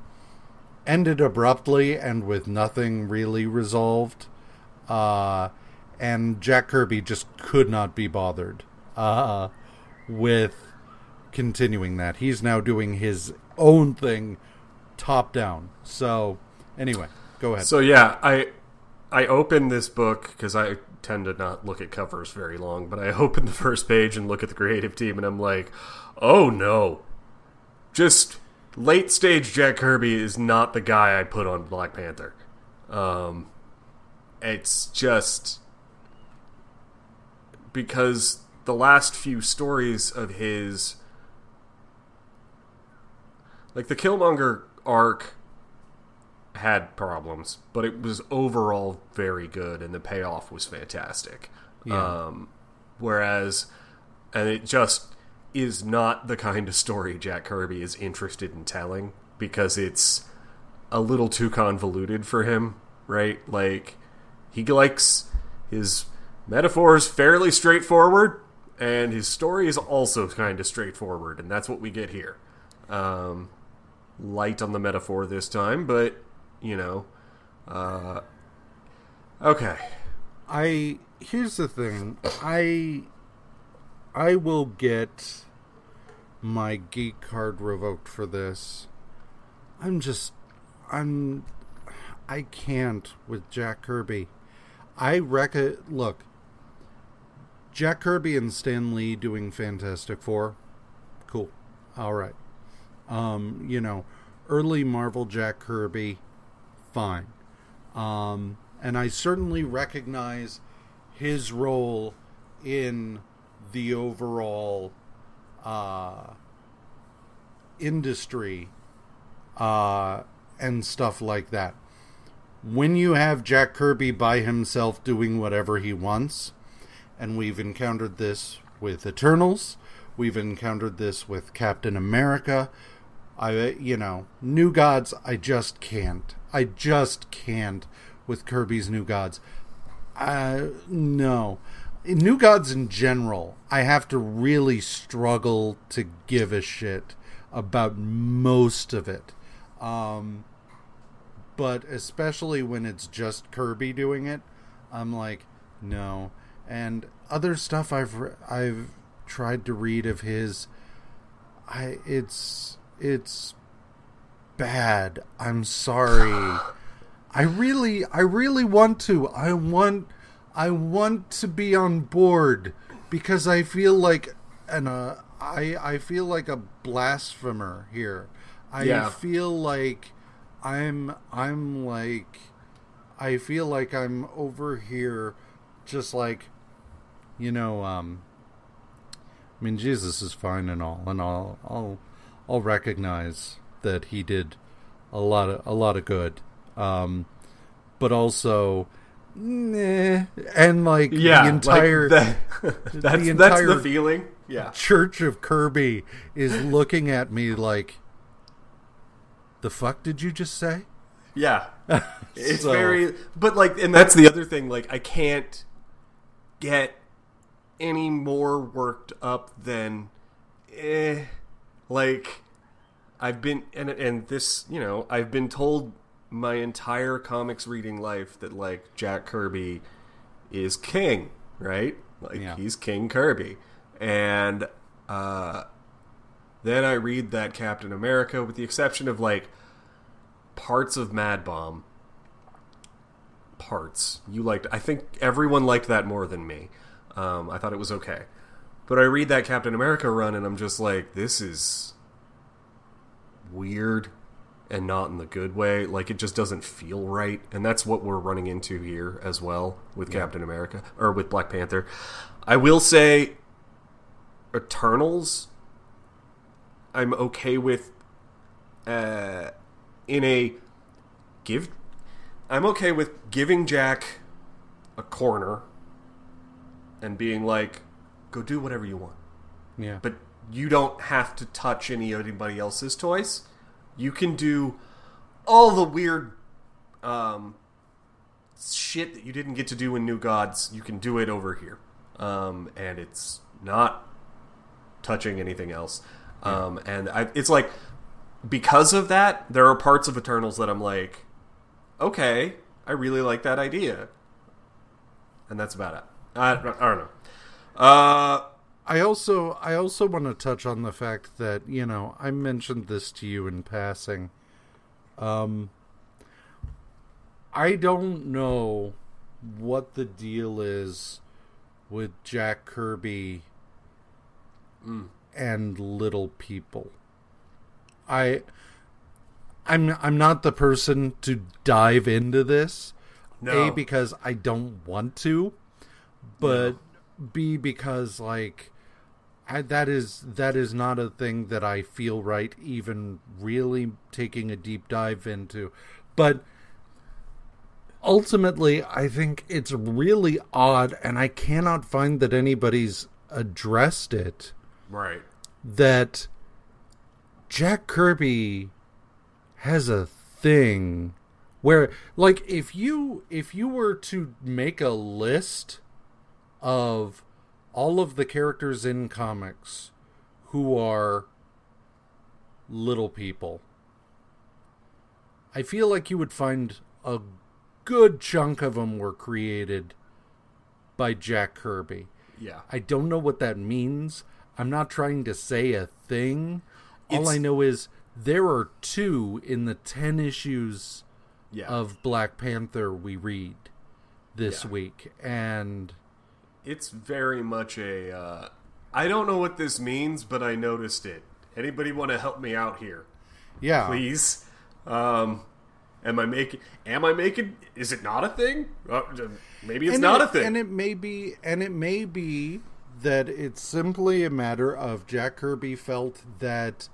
ended abruptly and with nothing really resolved. Uh, and Jack Kirby just could not be bothered uh, with continuing that. He's now doing his own thing top down. So, anyway, go ahead. So yeah, I I opened this book because I tend to not look at covers very long, but I open the first page and look at the creative team, and I'm like, oh no, just late stage Jack Kirby is not the guy I put on Black Panther. Um, it's just because the last few stories of his like the Killmonger arc had problems, but it was overall very good, and the payoff was fantastic. Yeah. Um, whereas, and it just is not the kind of story Jack Kirby is interested in telling because it's a little too convoluted for him, right? Like, he likes his metaphors fairly straightforward, and his story is also kind of straightforward, and that's what we get here. Um, light on the metaphor this time, but you know, uh, okay. I here's the thing. I I will get my geek card revoked for this. I'm just I'm I can't with Jack Kirby. I reckon look Jack Kirby and Stan Lee doing Fantastic Four. Cool. All right. Um, you know, early Marvel Jack Kirby, fine. Um, and I certainly recognize his role in the overall uh, industry uh, and stuff like that. When you have Jack Kirby by himself doing whatever he wants, and we've encountered this with Eternals, we've encountered this with Captain America. I, you know, New Gods, I just can't. I just can't with Kirby's New Gods. Uh, no. In New Gods in general, I have to really struggle to give a shit about most of it. Um, but especially when it's just Kirby doing it, I'm like, no. And other stuff I've re- I've tried to read of his, I it's it's bad. I'm sorry. I really I really want to. I want I want to be on board because I feel like an uh, I I feel like a blasphemer here. I Yeah. feel like I'm I'm like I feel like I'm over here just like you know um I mean Jesus is fine and all and I'll I'll I'll recognize that he did a lot of a lot of good. Um but also Nah. and like yeah, the entire like that, that's, the entire that's the feeling. Yeah, Church of Kirby is looking at me like, the fuck did you just say? yeah. It's So- very, but like, and that's the other thing. Like, I can't get any more worked up than, eh, like, I've been, and and this, you know, I've been told my entire comics reading life that like Jack Kirby is king, right? Like Yeah. he's King Kirby, and uh, then I read that Captain America, with the exception of like parts of Mad Bomb. Parts you liked. I think everyone liked that more than me. Um, I thought it was okay, but I read that Captain America run, and I'm just like, this is weird and not in the good way. Like it just doesn't feel right, and that's what we're running into here as well with Captain America or with Black Panther. I will say, Eternals. I'm okay with, uh, in a give. I'm okay with giving Jack a corner and being like, "Go do whatever you want." Yeah. but you don't have to touch any anybody else's toys. You can do all the weird um, shit that you didn't get to do in New Gods. You can do it over here, um, and it's not touching anything else. Um, and I, it's like because of that, there are parts of Eternals that I'm like, okay, I really like that idea, and that's about it. I, I don't know. Uh, I also I also want to touch on the fact that you know I mentioned this to you in passing. Um, I don't know what the deal is with Jack Kirby and little people. I I'm I'm not the person to dive into this. No. A because I don't want to, but B because like I, that is that is not a thing that I feel right even really taking a deep dive into. But ultimately, I think it's really odd, and I cannot find that anybody's addressed it. right. That Jack Kirby has a thing where, like, if you if you were to make a list of all of the characters in comics who are little people. I feel like you would find a good chunk of them were created by Jack Kirby. Yeah. I don't know what that means. I'm not trying to say a thing. All It's- I know is there are two in the 10 issues Yeah. of Black Panther we read this Yeah. week. And it's very much a. Uh, I don't know what this means, but I noticed it. Anybody want to help me out here, yeah. please? Um, am I making? Am I making? Is it not a thing? Uh, maybe it's and not it, a thing. And it may be and it may be that it's simply a matter of Jack Kirby felt that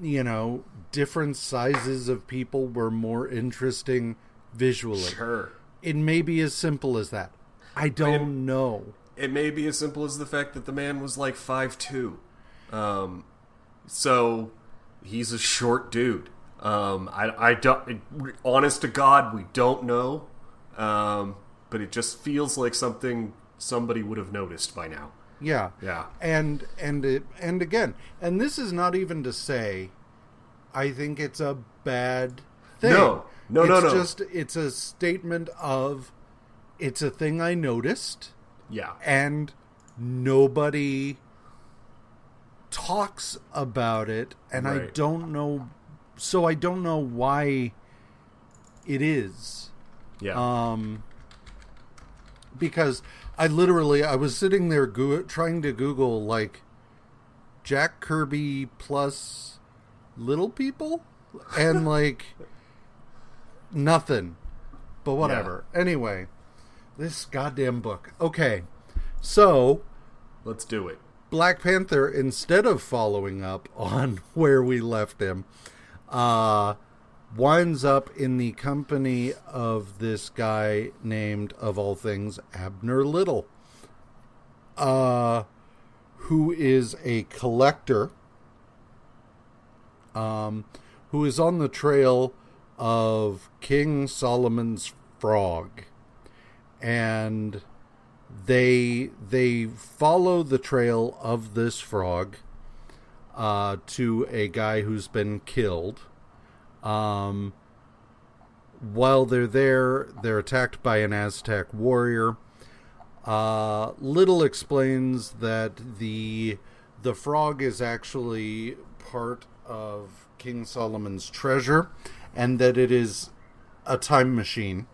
you know, different sizes of people were more interesting visually. sure. It may be as simple as that. I don't know. It may be as simple as the fact that the man was like five two, um, so he's a short dude. Um, I, I don't. Honest to God, we don't know, um, but it just feels like something somebody would have noticed by now. Yeah. Yeah. And and it and again, and this is not even to say I think it's a bad thing. No. No, no, it's no. just it's a statement of it's a thing I noticed Yeah. and nobody talks about it and I don't know so I don't know why it is. Yeah. Um, because I literally I was sitting there go- trying to Google like Jack Kirby plus little people, and like nothing. But whatever. Yeah. Anyway, this goddamn book. Okay. So, let's do it. Black Panther instead of following up on where we left him, uh winds up in the company of this guy named of all things Abner Little. Uh who is a collector um, who is on the trail of King Solomon's frog, and they they follow the trail of this frog uh, to a guy who's been killed. Um, while they're there, they're attacked by an Aztec warrior. Uh, Little explains that the the frog is actually part of King Solomon's treasure, and that it is a time machine.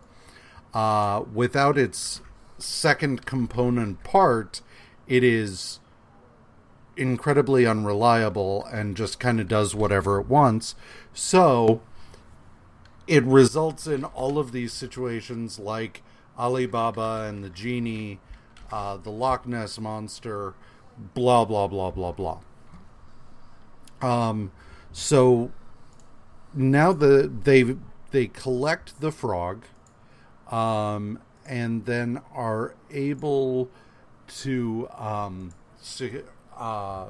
Uh, without its second component part, it is incredibly unreliable and just kind of does whatever it wants. So it results in all of these situations like Alibaba and the genie, uh, the Loch Ness monster, blah blah blah blah blah. Um, so now the they they collect the frog, um, and then are able to um, uh,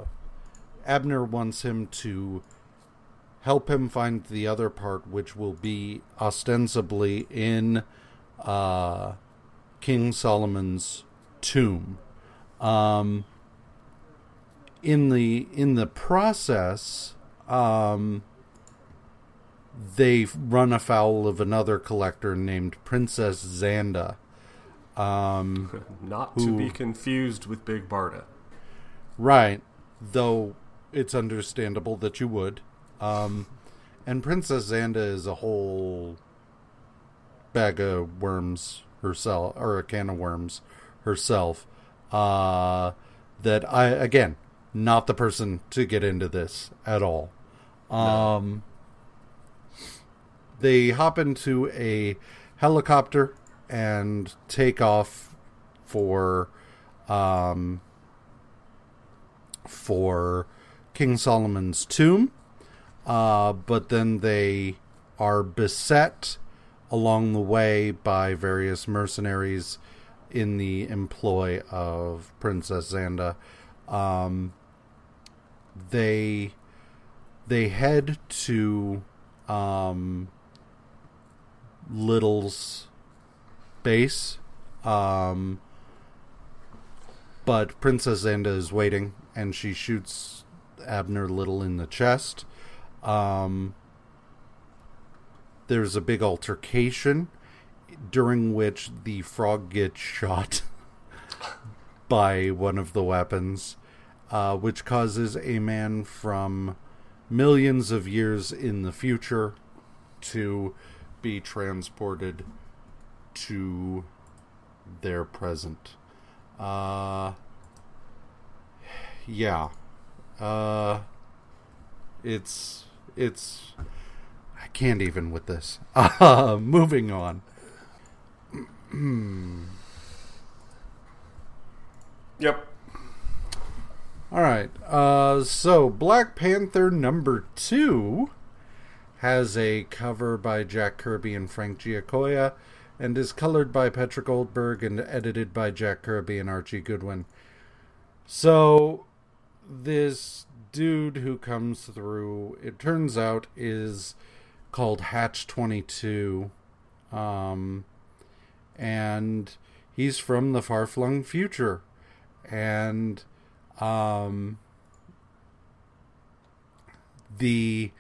Abner wants him to help him find the other part, which will be ostensibly in uh, King Solomon's tomb. Um, in the in the process, um, they run afoul of another collector named Princess Zanda. Um, Not who, to be confused with Big Barda. Right, though it's understandable that you would. Um, and Princess Zanda is a whole bag of worms herself, or a can of worms herself. Uh, that I again not the person to get into this at all. Um. They hop into a helicopter and take off for um, for King Solomon's tomb, uh, but then they are beset along the way by various mercenaries in the employ of Princess Zanda. Um, they they head to um, Little's base, um, but Princess Zanda is waiting, and she shoots Abner Little in the chest. Um, there's a big altercation during which the frog gets shot by one of the weapons uh, which causes a man from millions of years in the future to be transported to their present. Uh, yeah. Uh, it's it's I can't even with this. Uh, moving on. yep. All right. Uh, so Black Panther number two has a cover by Jack Kirby and Frank Giacoia and is colored by Petra Goldberg and edited by Jack Kirby and Archie Goodwin. So this dude who comes through, it turns out, is called Hatch 22. Um, and he's from the far flung future. And um, the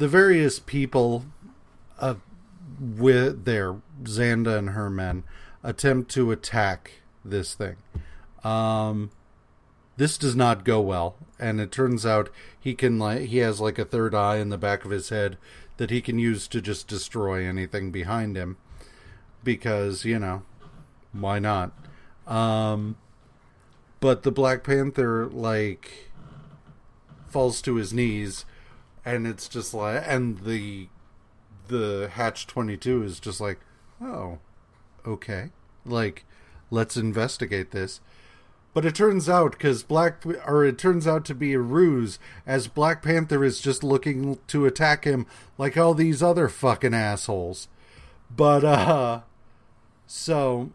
the various people uh, with their Zanda and her men attempt to attack this thing. Um, this does not go well, and it turns out he can like he has like a third eye in the back of his head that he can use to just destroy anything behind him because you know why not. Um, but the Black Panther like falls to his knees and it's just like and the the hatch 22 is just like oh okay. Like let's investigate this. But it turns out because black or it turns out to be a ruse as black panther is just looking to attack him like all these other fucking assholes. But uh so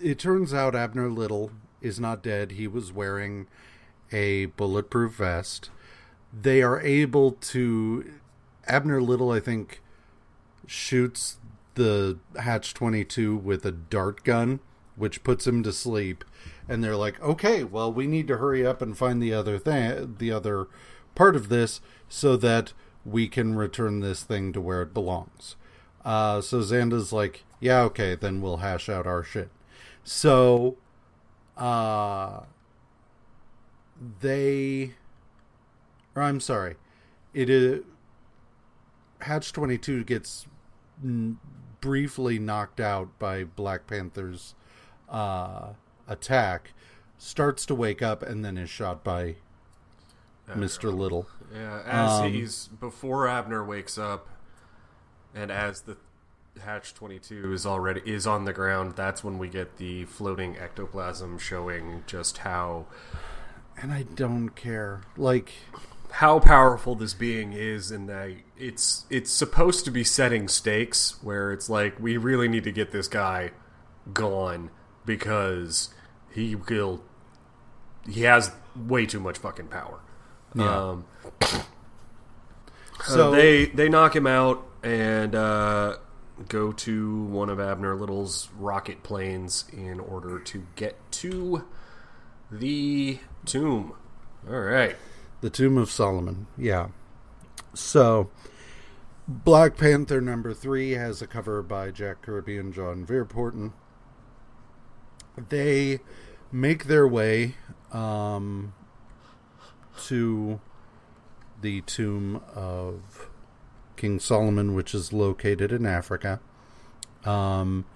it turns out abner little is not dead. He was wearing a bulletproof vest they are able to abner little i think shoots the hatch 22 with a dart gun which puts him to sleep. And they're like, okay, well, we need to hurry up and find the other thing, the other part of this, so that we can return this thing to where it belongs. Uh, so Zanda's like, yeah, okay, then we'll hash out our shit. So, uh, they, or I'm sorry, it is Hatch 22 gets n- briefly knocked out by Black Panther's uh, attack, starts to wake up, and then is shot by Mister Little. Yeah, as Um, he's before Abner wakes up, and as the Hatch Twenty Two is already is on the ground, that's when we get the floating ectoplasm showing just how And I don't care. Like, how powerful this being is, and that it's it's supposed to be setting stakes where it's like we really need to get this guy gone because he will he has way too much fucking power. Yeah. Um, So- so they they knock him out and uh, go to one of Abner Little's rocket planes in order to get to the tomb. All right. the Tomb of Solomon. Yeah. So, Black Panther number three has a cover by Jack Kirby and John Verpoorten. They make their way um, to the tomb of King Solomon, which is located in Africa. Um,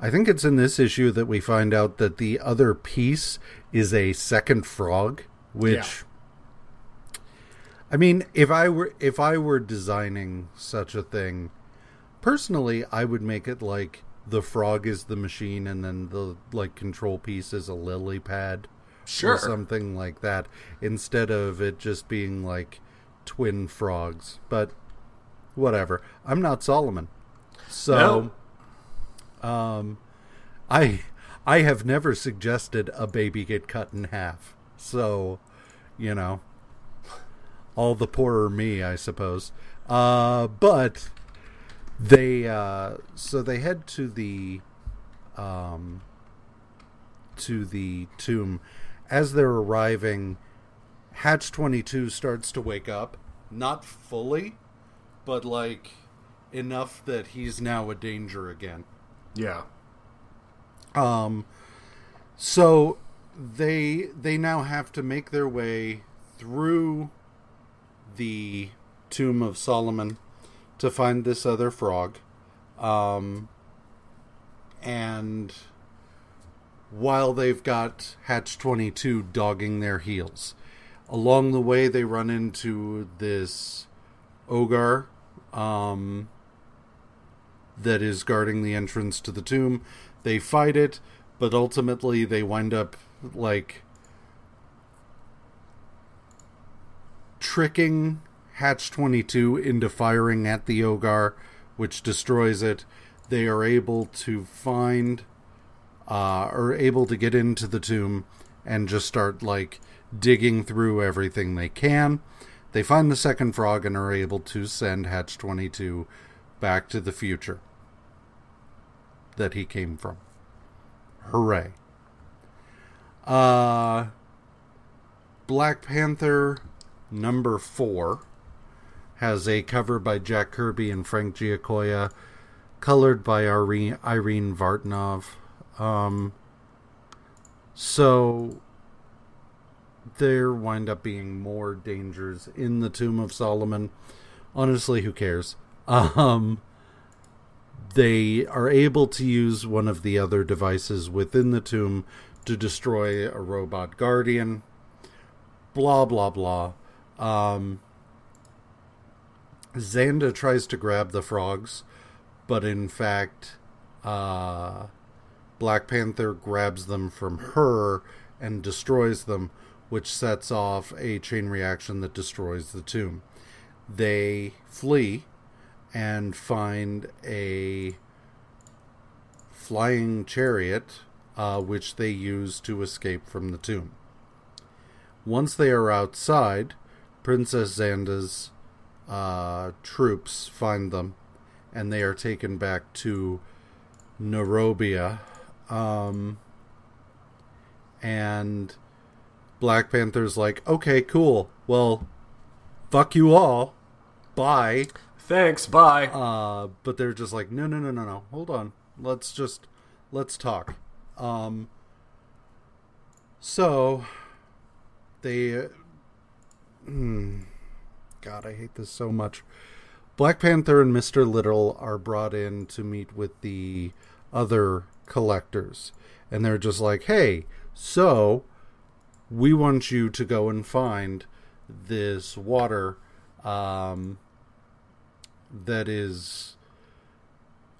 I think it's in this issue that we find out that the other piece is a second frog, which. Yeah. I mean, if I were if I were designing such a thing, personally, I would make it like the frog is the machine, and then the like control piece is a lily pad, Sure. or something like that, instead of it just being like twin frogs. But whatever, I'm not Solomon, so um, I I have never suggested a baby get cut in half, so you know all the poorer me, I suppose. Uh, but they uh, so they head to the um, to the tomb. As they're arriving, Hatch Twenty Two starts to wake up, not fully, but like enough that he's now a danger again. Yeah. Um, so they they now have to make their way through the tomb of Solomon to find this other frog. Um, and while they've got Hatch 22 dogging their heels, along the way they run into this Ogar um, that is guarding the entrance to the tomb. They fight it, but ultimately they wind up like tricking Hatch 22 into firing at the Ogar, which destroys it. They are able to find, uh, are able to get into the tomb and just start like digging through everything they can. They find the second frog and are able to send Hatch 22 back to the future that he came from. Hooray. Uh, Black Panther number four has a cover by Jack Kirby and Frank Giacoia, colored by Irene, Vartanoff. Um, so there wind up being more dangers in the Tomb of Solomon. Honestly, who cares? Um, they are able to use one of the other devices within the tomb to destroy a robot guardian. Blah blah blah. Um, Zanda tries to grab the frogs, but in fact, uh, Black Panther grabs them from her and destroys them, which sets off a chain reaction that destroys the tomb. They flee and find a flying chariot, uh, which they use to escape from the tomb. Once they are outside, Princess Zanda's uh, troops find them, and they are taken back to Nairobia. Um, and Black Panther's like, okay, cool. Well, fuck you all. Bye. Thanks. Bye. Uh, but they're just like, no, no, no, no, no. Hold on. Let's just let's talk. Um, so they, hmm, God, I hate this so much. Black Panther and Mister Little are brought in to meet with the other collectors, and they're just like, hey, so we want you to go and find this water um, that is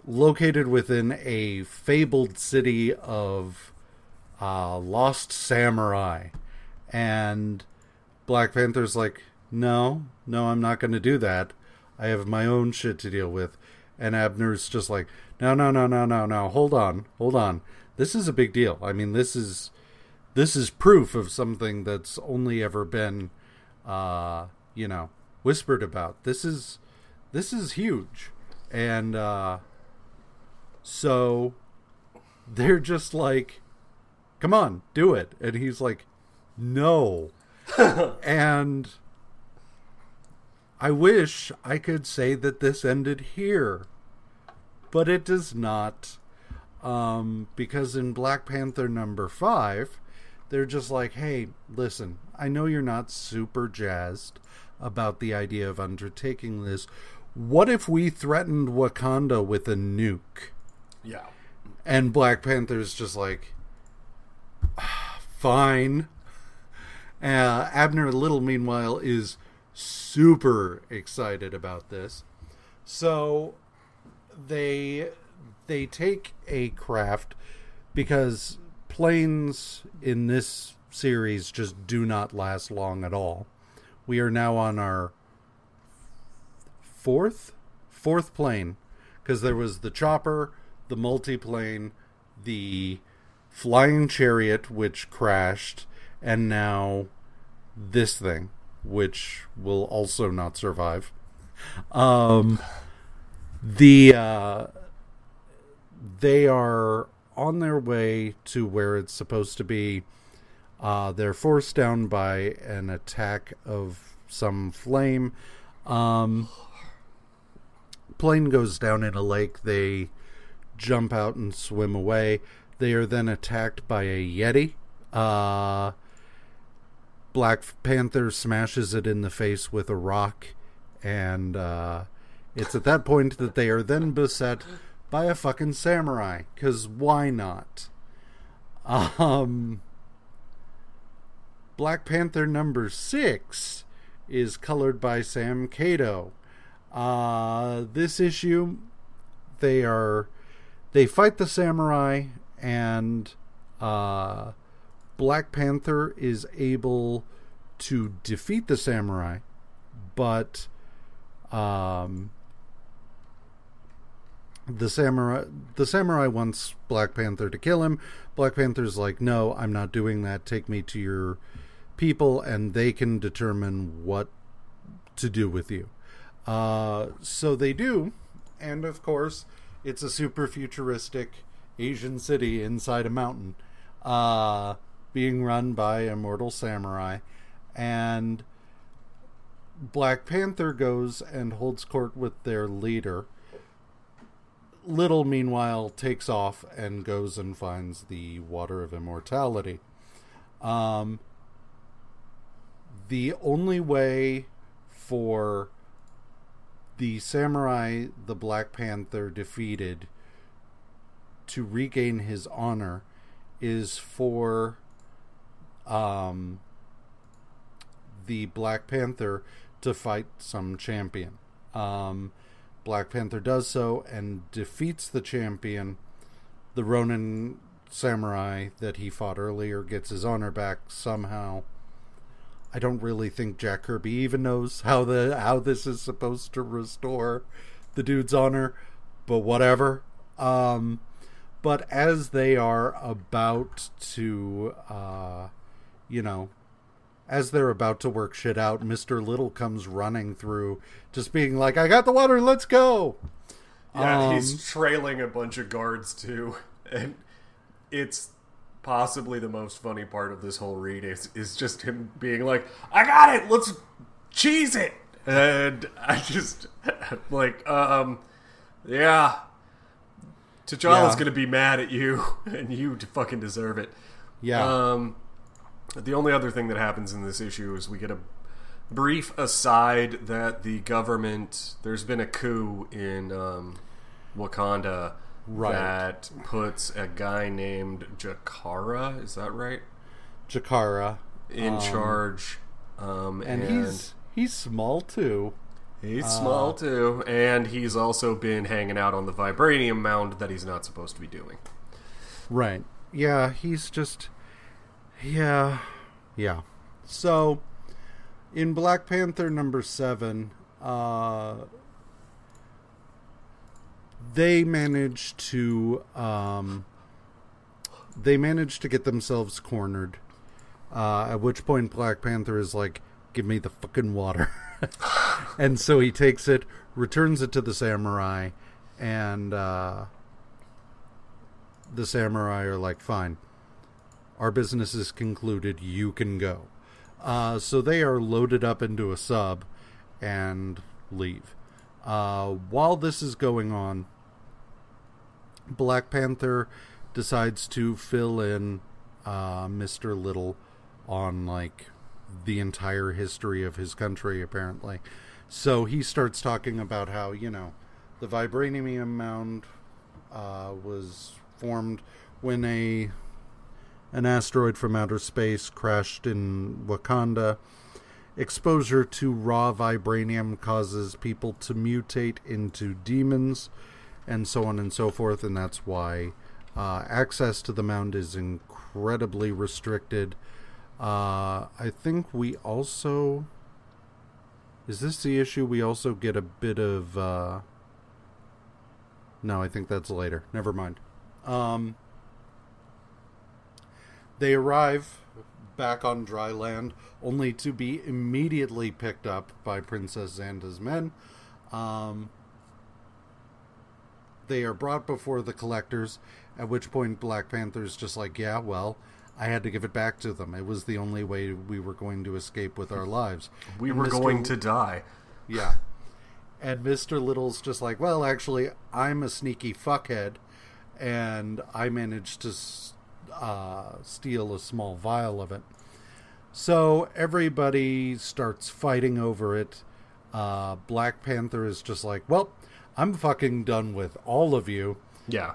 located within a fabled city of uh, lost samurai. And Black Panther's like, no, no, I'm not going to do that. I have my own shit to deal with. And Abner's just like, no, no, no, no, no, no. Hold on, hold on. This is a big deal. I mean, this is this is proof of something that's only ever been, uh, you know, whispered about. This is this is huge, and uh, so they're just like, come on, do it. And he's like, no. and I wish I could say that this ended here, but it does not. Um, because in Black Panther number five, they're just like, hey, listen, I know you're not super jazzed about the idea of undertaking this. What if we threatened Wakanda with a nuke? Yeah. And Black Panther's just like, ah, fine. Uh, Abner Little, meanwhile, is super excited about this. So they they take a craft because planes in this series just do not last long at all. We are now on our fourth fourth plane because there was the chopper, the multiplane, the flying chariot, which crashed, and now this thing, which will also not survive. Um, the uh, they are on their way to where it's supposed to be. Uh, they're forced down by an attack of some flame. Um, plane goes down in a lake. They jump out and swim away. They are then attacked by a Yeti. Uh, Black Panther smashes it in the face with a rock, and uh, it's at that point that they are then beset by a fucking samurai. Because why not? Um, Black Panther number six is colored by Sam Kato. Uh, this issue, they are they fight the samurai, and uh, Black Panther is able to defeat the samurai, but um, the samurai the samurai wants Black Panther to kill him. Black Panther's like, "No, I'm not doing that. Take me to your people, and they can determine what to do with you." Uh, so they do, and of course, it's a super futuristic Asian city inside a mountain, uh, being run by immortal samurai, and Black Panther goes and holds court with their leader. Little, meanwhile, takes off and goes and finds the Water of Immortality. Um, the only way for the samurai the Black Panther defeated to regain his honor is for um, the Black Panther to fight some champion. Um, Black Panther does so and defeats the champion. The Ronin samurai that he fought earlier gets his honor back somehow. I don't really think Jack Kirby even knows how the how this is supposed to restore the dude's honor, but whatever. Um, but as they are about to, uh, you know, as they're about to work shit out, Mister Little comes running through, just being like, "I got the water, let's go." Yeah, Um, he's trailing a bunch of guards too, and it's possibly the most funny part of this whole read is is just him being like, "I got it, let's cheese it," and I just like, um, yeah, T'Challa's Yeah. gonna be mad at you, and you fucking deserve it. Yeah, Um, the only other thing that happens in this issue is we get a brief aside that the government there's been a coup in um, Wakanda Right. that puts a guy named Jakara, is that right, Jakara, in Um, charge. Um, and, and, he's he's small too. he's uh, small too, and he's also been hanging out on the vibranium mound that he's not supposed to be doing. Right. Yeah, he's just yeah. Yeah. So in Black Panther number 7, uh they managed to um they managed to get themselves cornered. Uh at which point Black Panther is like, "Give me the fucking water." and so he takes it, returns it to the samurai, and uh the samurai are like, fine, our business is concluded, you can go. Uh, so they are loaded up into a sub and leave. Uh, while this is going on, Black Panther decides to fill in uh, Mr. Little on like the entire history of his country, apparently. So he starts talking about how, you know, the vibranium mound uh, was formed when a an asteroid from outer space crashed in Wakanda. Exposure to raw vibranium causes people to mutate into demons, and so on and so forth, and that's why uh, access to the mound is incredibly restricted. Uh, I think we also. Is this the issue? We also get a bit of. Uh, no, I think that's later. Never mind. Um, they arrive back on dry land, only to be immediately picked up by Princess Zanda's men. Um, they are brought before the collectors, at which point Black Panther's just like, yeah, well, I had to give it back to them. It was the only way we were going to escape with our lives. We And were Mr. going to die. Yeah. And Mr. Little's just like, well, actually, I'm a sneaky fuckhead, and I managed to uh, steal a small vial of it. So everybody starts fighting over it. Uh, Black Panther is just like, well, I'm fucking done with all of you. Yeah.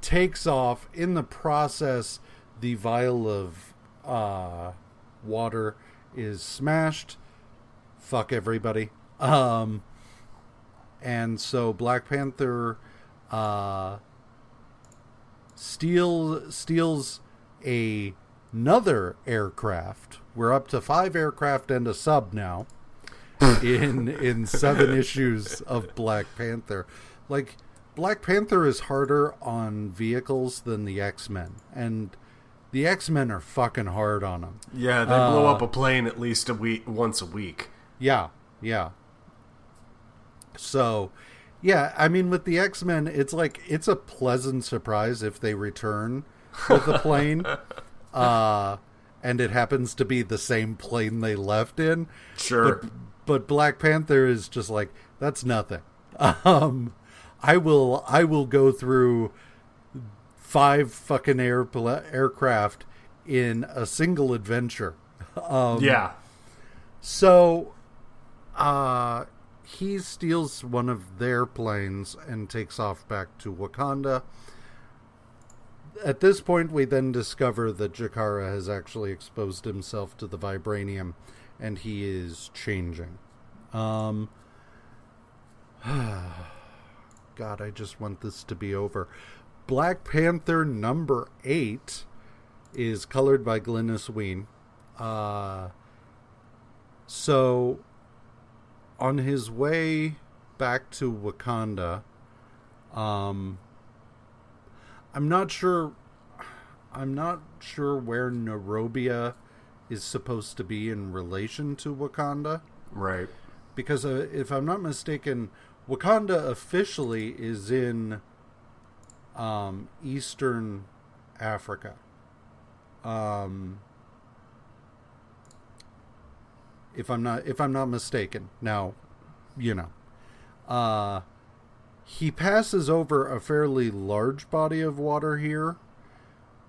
Takes off. In the process, the vial of uh, water is smashed. Fuck everybody. Um, and so Black Panther uh, steal, steals a, another aircraft. We're up to five aircraft and a sub now in in seven issues of Black Panther. Like Black Panther is harder on vehicles than the X Men, and the X Men are fucking hard on them. Yeah, they blow Uh, up a plane at least a week, once a week. Yeah, yeah. So, yeah, I mean, with the X Men, it's like it's a pleasant surprise if they return with the plane, uh, and it happens to be the same plane they left in. Sure. But, but Black Panther is just like that's nothing. Um, I will I will go through five fucking air aircraft in a single adventure. Um, yeah. so, uh, he steals one of their planes and takes off back to Wakanda. at this point, we then discover that Jakara has actually exposed himself to the vibranium, and he is changing. Um, God, I just want this to be over. Black Panther number eight is colored by Glynis Wein. Uh, so, on his way back to Wakanda, um, I'm not sure. I'm not sure where Nairobia is supposed to be in relation to Wakanda. Right. Because uh, if I'm not mistaken, Wakanda officially is in um, Eastern Africa. Um, if I'm not if I'm not mistaken. Now, you know, uh, he passes over a fairly large body of water here,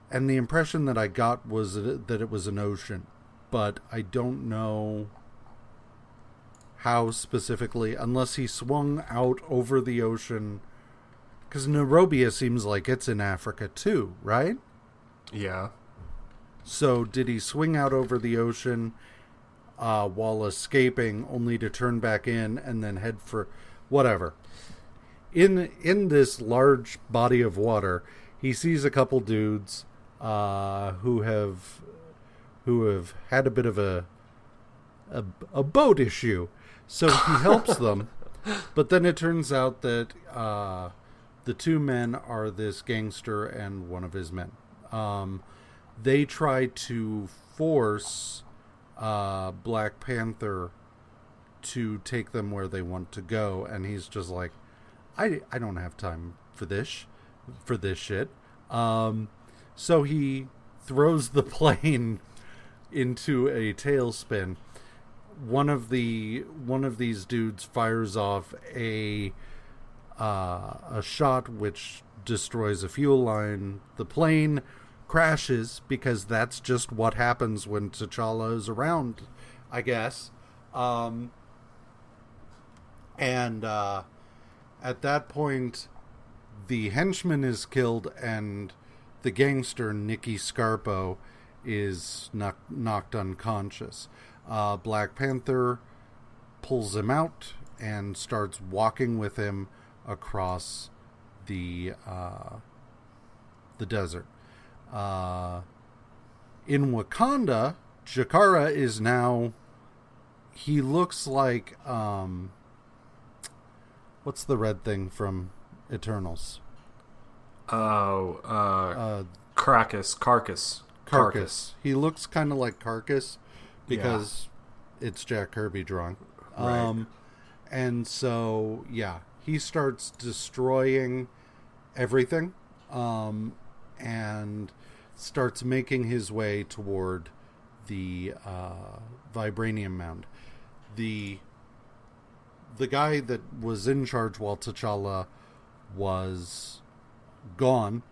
and the impression that I got was that it was an ocean, but I don't know how specifically, unless he swung out over the ocean. Because Nairobia seems like it's in Africa too, right? Yeah. So did he swing out over the ocean uh, while escaping, only to turn back in and then head for whatever? In in this large body of water, he sees a couple dudes uh, who have who have had a bit of a a, a boat issue. So he helps them, but then it turns out that uh, the two men are this gangster and one of his men. Um, they try to force uh, Black Panther to take them where they want to go, and he's just like, I, I don't have time for this, for this shit. Um, so he throws the plane into a tailspin. One of the one of these dudes fires off a uh, a shot which destroys a fuel line. The plane crashes because that's just what happens when T'Challa is around, I guess. Um, and uh, at that point, the henchman is killed, and the gangster Nicky Scarpo is knock- knocked unconscious. Uh, Black Panther pulls him out and starts walking with him across the uh, the desert. Uh, in Wakanda, Jakara is now. He looks like um, what's the red thing from Eternals? Oh, uh, Uh, Karkas, Karkas, Karkas. He looks kind of like Karkas because it's Jack Kirby drawing. Right. Um, and so yeah, he starts destroying everything, um, and starts making his way toward the uh, vibranium mound. The the guy that was in charge while T'Challa was gone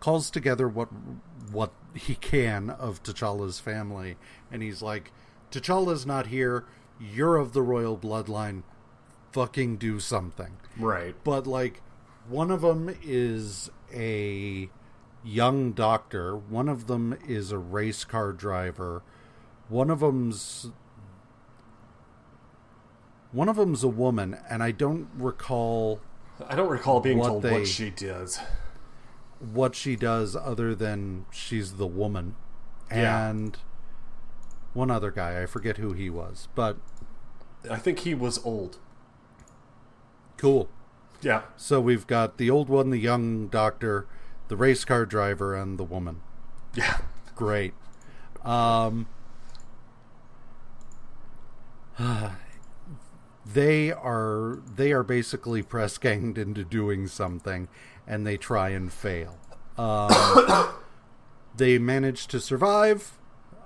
calls together what what he can of T'Challa's family, and he's like, "T'Challa's not here. You're of the royal bloodline. Fucking do something." Right. But like, one of them is a young doctor. One of them is a race car driver. One of them's one of them's a woman, and I don't recall I don't recall being What told they- what she does. What she does other than she's the woman Yeah. and one other guy i forget who he was but I think he was old. cool Yeah. so we've got the old one the young doctor the race car driver and the woman Yeah. great um they are they are basically press ganged into doing something and they try and fail. Um, they manage to survive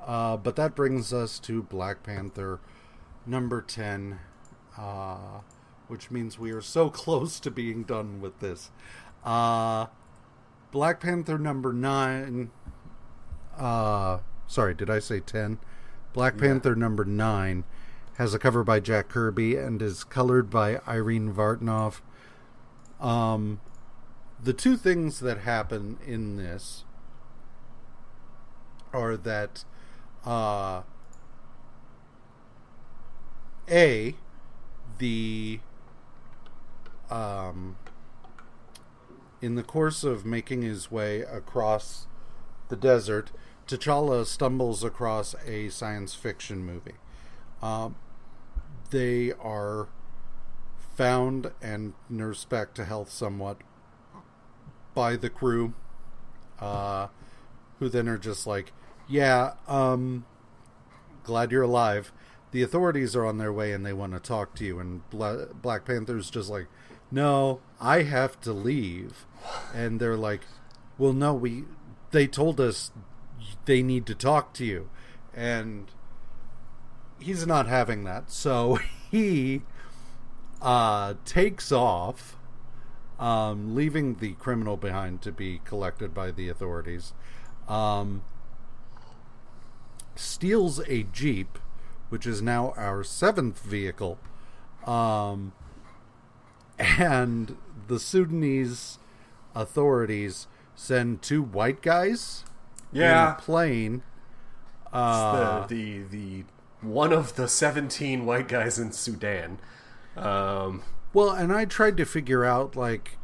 uh, but that brings us to black panther number 10 uh, which means we are so close to being done with this. Uh, black panther number 9 uh sorry did i say 10 black panther number 9 has a cover by jack kirby and is colored by irene vartanoff um the two things that happen in this are that uh, a the um, in the course of making his way across the desert, T'Challa stumbles across a science fiction movie. Um, they are found and nursed back to health somewhat by the crew, uh, who then are just like, "Yeah, um, glad you're alive." The authorities are on their way and they want to talk to you. And Bla- Black Panther's just like, "No, I have to leave," and they're like, "Well, no, we." They told us they need to talk to you, and he's not having that. So he uh, takes off, um, leaving the criminal behind to be collected by the authorities. Um, steals a jeep, which is now our seventh vehicle, um, and the Sudanese authorities send two white guys Yeah. in a plane. Uh, the, the the one of the 17 white guys in Sudan. Um, Well, and I tried to figure out like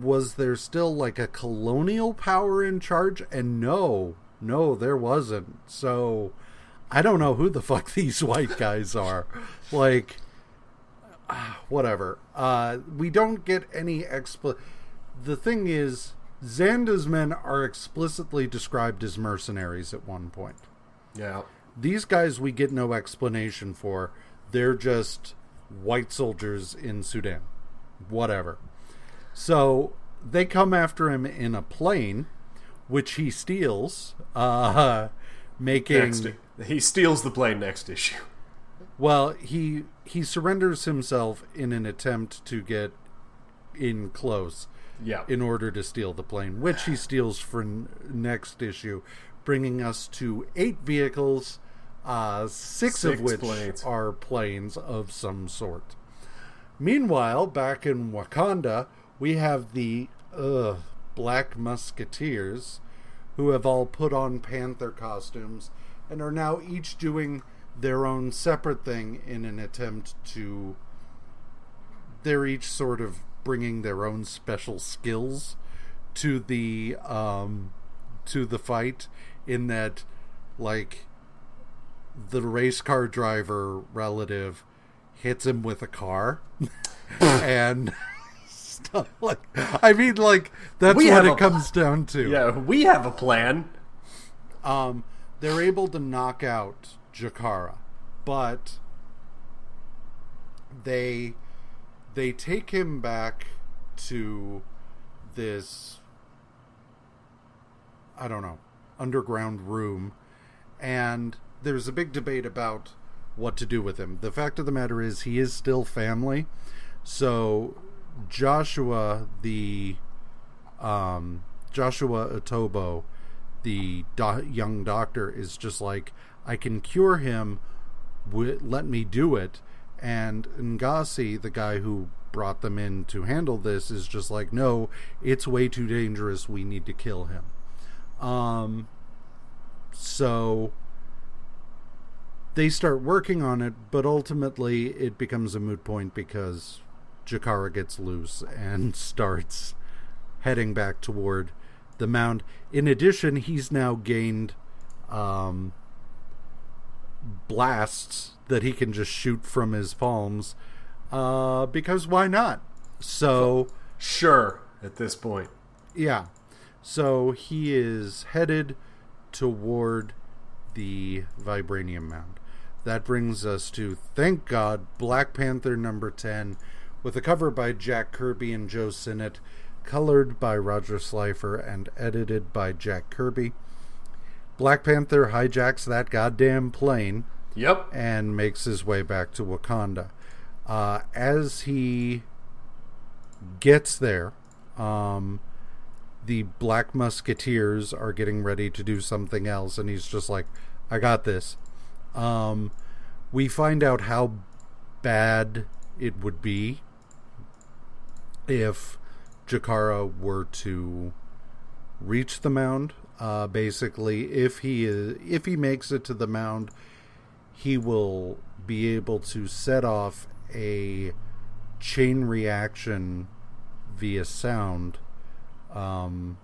was there still like a colonial power in charge and no, no there wasn't. So I don't know who the fuck these white guys are. Like whatever. Uh we don't get any expl The thing is Zanda's men are explicitly described as mercenaries at one point yeah. these guys we get no explanation for. They're just white soldiers in Sudan. Whatever. So they come after him in a plane, which he steals, uh, making Next, he steals the plane next issue. well, he he surrenders himself in an attempt to get in close Yeah. in order to steal the plane, which he steals for n- next issue, bringing us to eight vehicles, uh, six, of which planes. are planes of some sort. Meanwhile, back in Wakanda, we have the uh, Black Musketeers, who have all put on Panther costumes and are now each doing their own separate thing in an attempt to they're each sort of bringing their own special skills to the um to the fight in that like the race car driver relative hits him with a car and stuff like I mean like that's We what it comes down to. Yeah, we have a plan. Um, they're able to knock out Jakara, but they they take him back to this I don't know underground room, and there's a big debate about what to do with him. The fact of the matter is, he is still family, so Joshua the um, Joshua Itobo, the do- young doctor, is just like, I can cure him. Let me do it. And Ngasi, the guy who brought them in to handle this, is just like, no, it's way too dangerous. We need to kill him. Um, so they start working on it, but ultimately it becomes a moot point because Jakara gets loose and starts heading back toward the mound. In addition, he's now gained um, blasts that he can just shoot from his palms uh, because why not? So, Sure, at this point. yeah. So he is headed toward the Vibranium Mound. That brings us to, thank God, Black Panther number 10, with a cover by Jack Kirby and Joe Sinnott, colored by Roger Slifer, and edited by Jack Kirby. Black Panther hijacks that goddamn plane Yep. and makes his way back to Wakanda. Uh, as he gets there, um, the Black Musketeers are getting ready to do something else, and he's just like, I got this. Um, we find out how bad it would be if Jakara were to reach the mound. Uh, basically, if he is, if he makes it to the mound, he will be able to set off a chain reaction via sound um,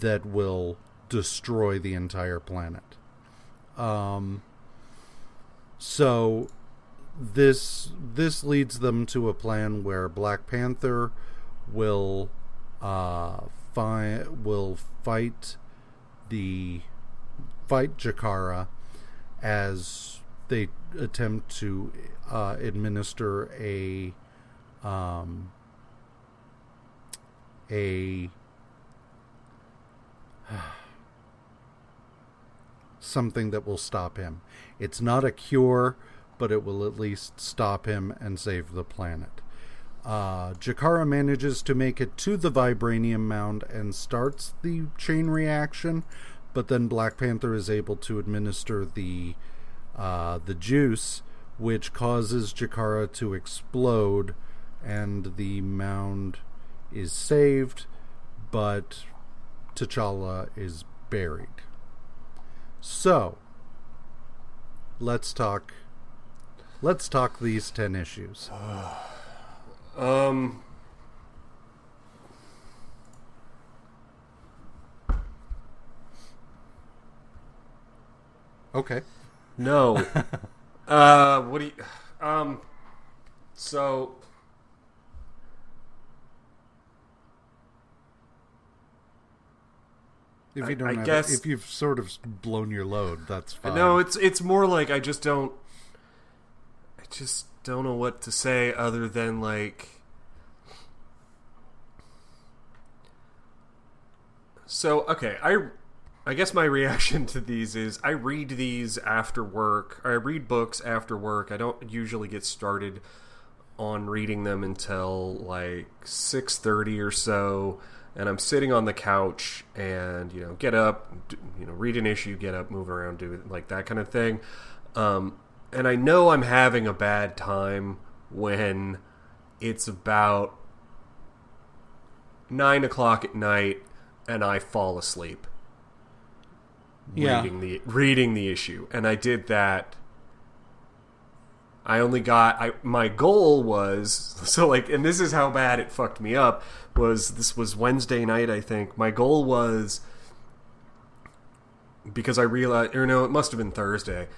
that will destroy the entire planet. Um, so this this leads them to a plan where Black Panther will uh, fi- will fight the fight Jakara as they attempt to uh, administer a um, a something that will stop him. It's not a cure, but it will at least stop him and save the planet. Uh, Jakara manages to make it to the vibranium mound and starts the chain reaction, but then Black Panther is able to administer the uh, the juice, which causes Jakara to explode, and the mound is saved, but T'Challa is buried. So, let's talk. Let's talk these ten issues. Um. Okay. No. uh, what do you? Um. So. If I- you don't, I have guess- if you've sort of blown your load, that's fine. No, it's it's more like I just don't. I just don't know what to say other than like. So okay, I I guess my reaction to these is I read these after work. Or I read books after work. I don't usually get started on reading them until like 6:30 or so and I'm sitting on the couch and you know get up you know read an issue get up move around do it like that kind of thing um, and I know I'm having a bad time when it's about nine o'clock at night and I fall asleep Yeah. reading the reading the issue and I did that I only got I my goal was so like and this is how bad it fucked me up was this was Wednesday night I think. My goal was because I realized or no it must have been Thursday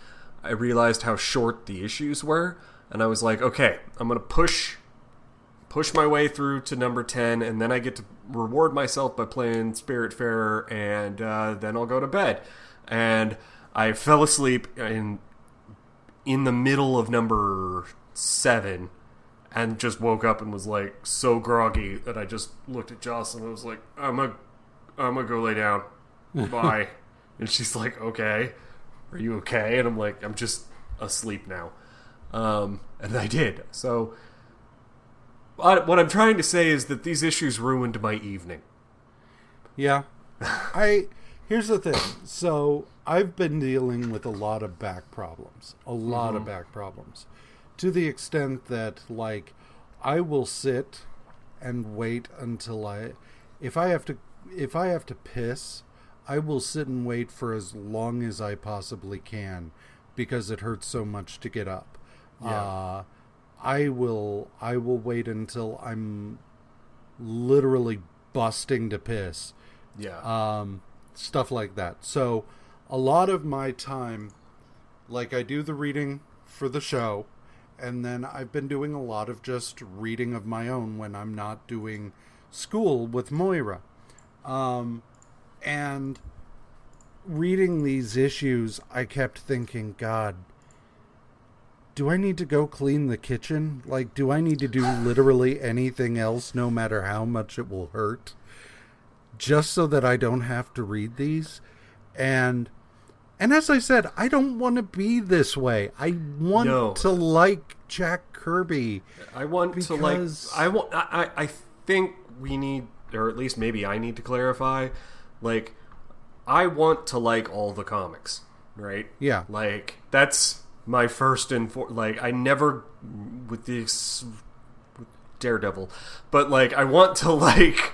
I realized how short the issues were and I was like okay I'm going to push push my way through to number 10 and then I get to reward myself by playing Spiritfarer and uh, then I'll go to bed. And I fell asleep in in the middle of number 7 and just woke up and was like so groggy that I just looked at Jocelyn and was like I'm a I'm gonna go lay down bye and she's like okay are you okay and I'm like I'm just asleep now um, and I did so what what I'm trying to say is that these issues ruined my evening. Yeah. I here's the thing. So I've been dealing with a lot of back problems. A lot of back problems. To the extent that like I will sit and wait until I if I have to if I have to piss, I will sit and wait for as long as I possibly can because it hurts so much to get up. Yeah. Uh I will I will wait until I'm literally busting to piss Yeah. um, stuff like that. So, a lot of my time, like I do the reading for the show, and then I've been doing a lot of just reading of my own when I'm not doing school with Moira. Um, and reading these issues, I kept thinking, God, do I need to go clean the kitchen? Like, do I need to do literally anything else, no matter how much it will hurt? just so that I don't have to read these. And and as I said, I don't want to be this way. I want No. to like Jack Kirby. I want to like I want I, I I think we need or at least maybe I need to clarify like I want to like all the comics, right? Yeah. Like that's my first and for like I never with this with Daredevil, but like I want to like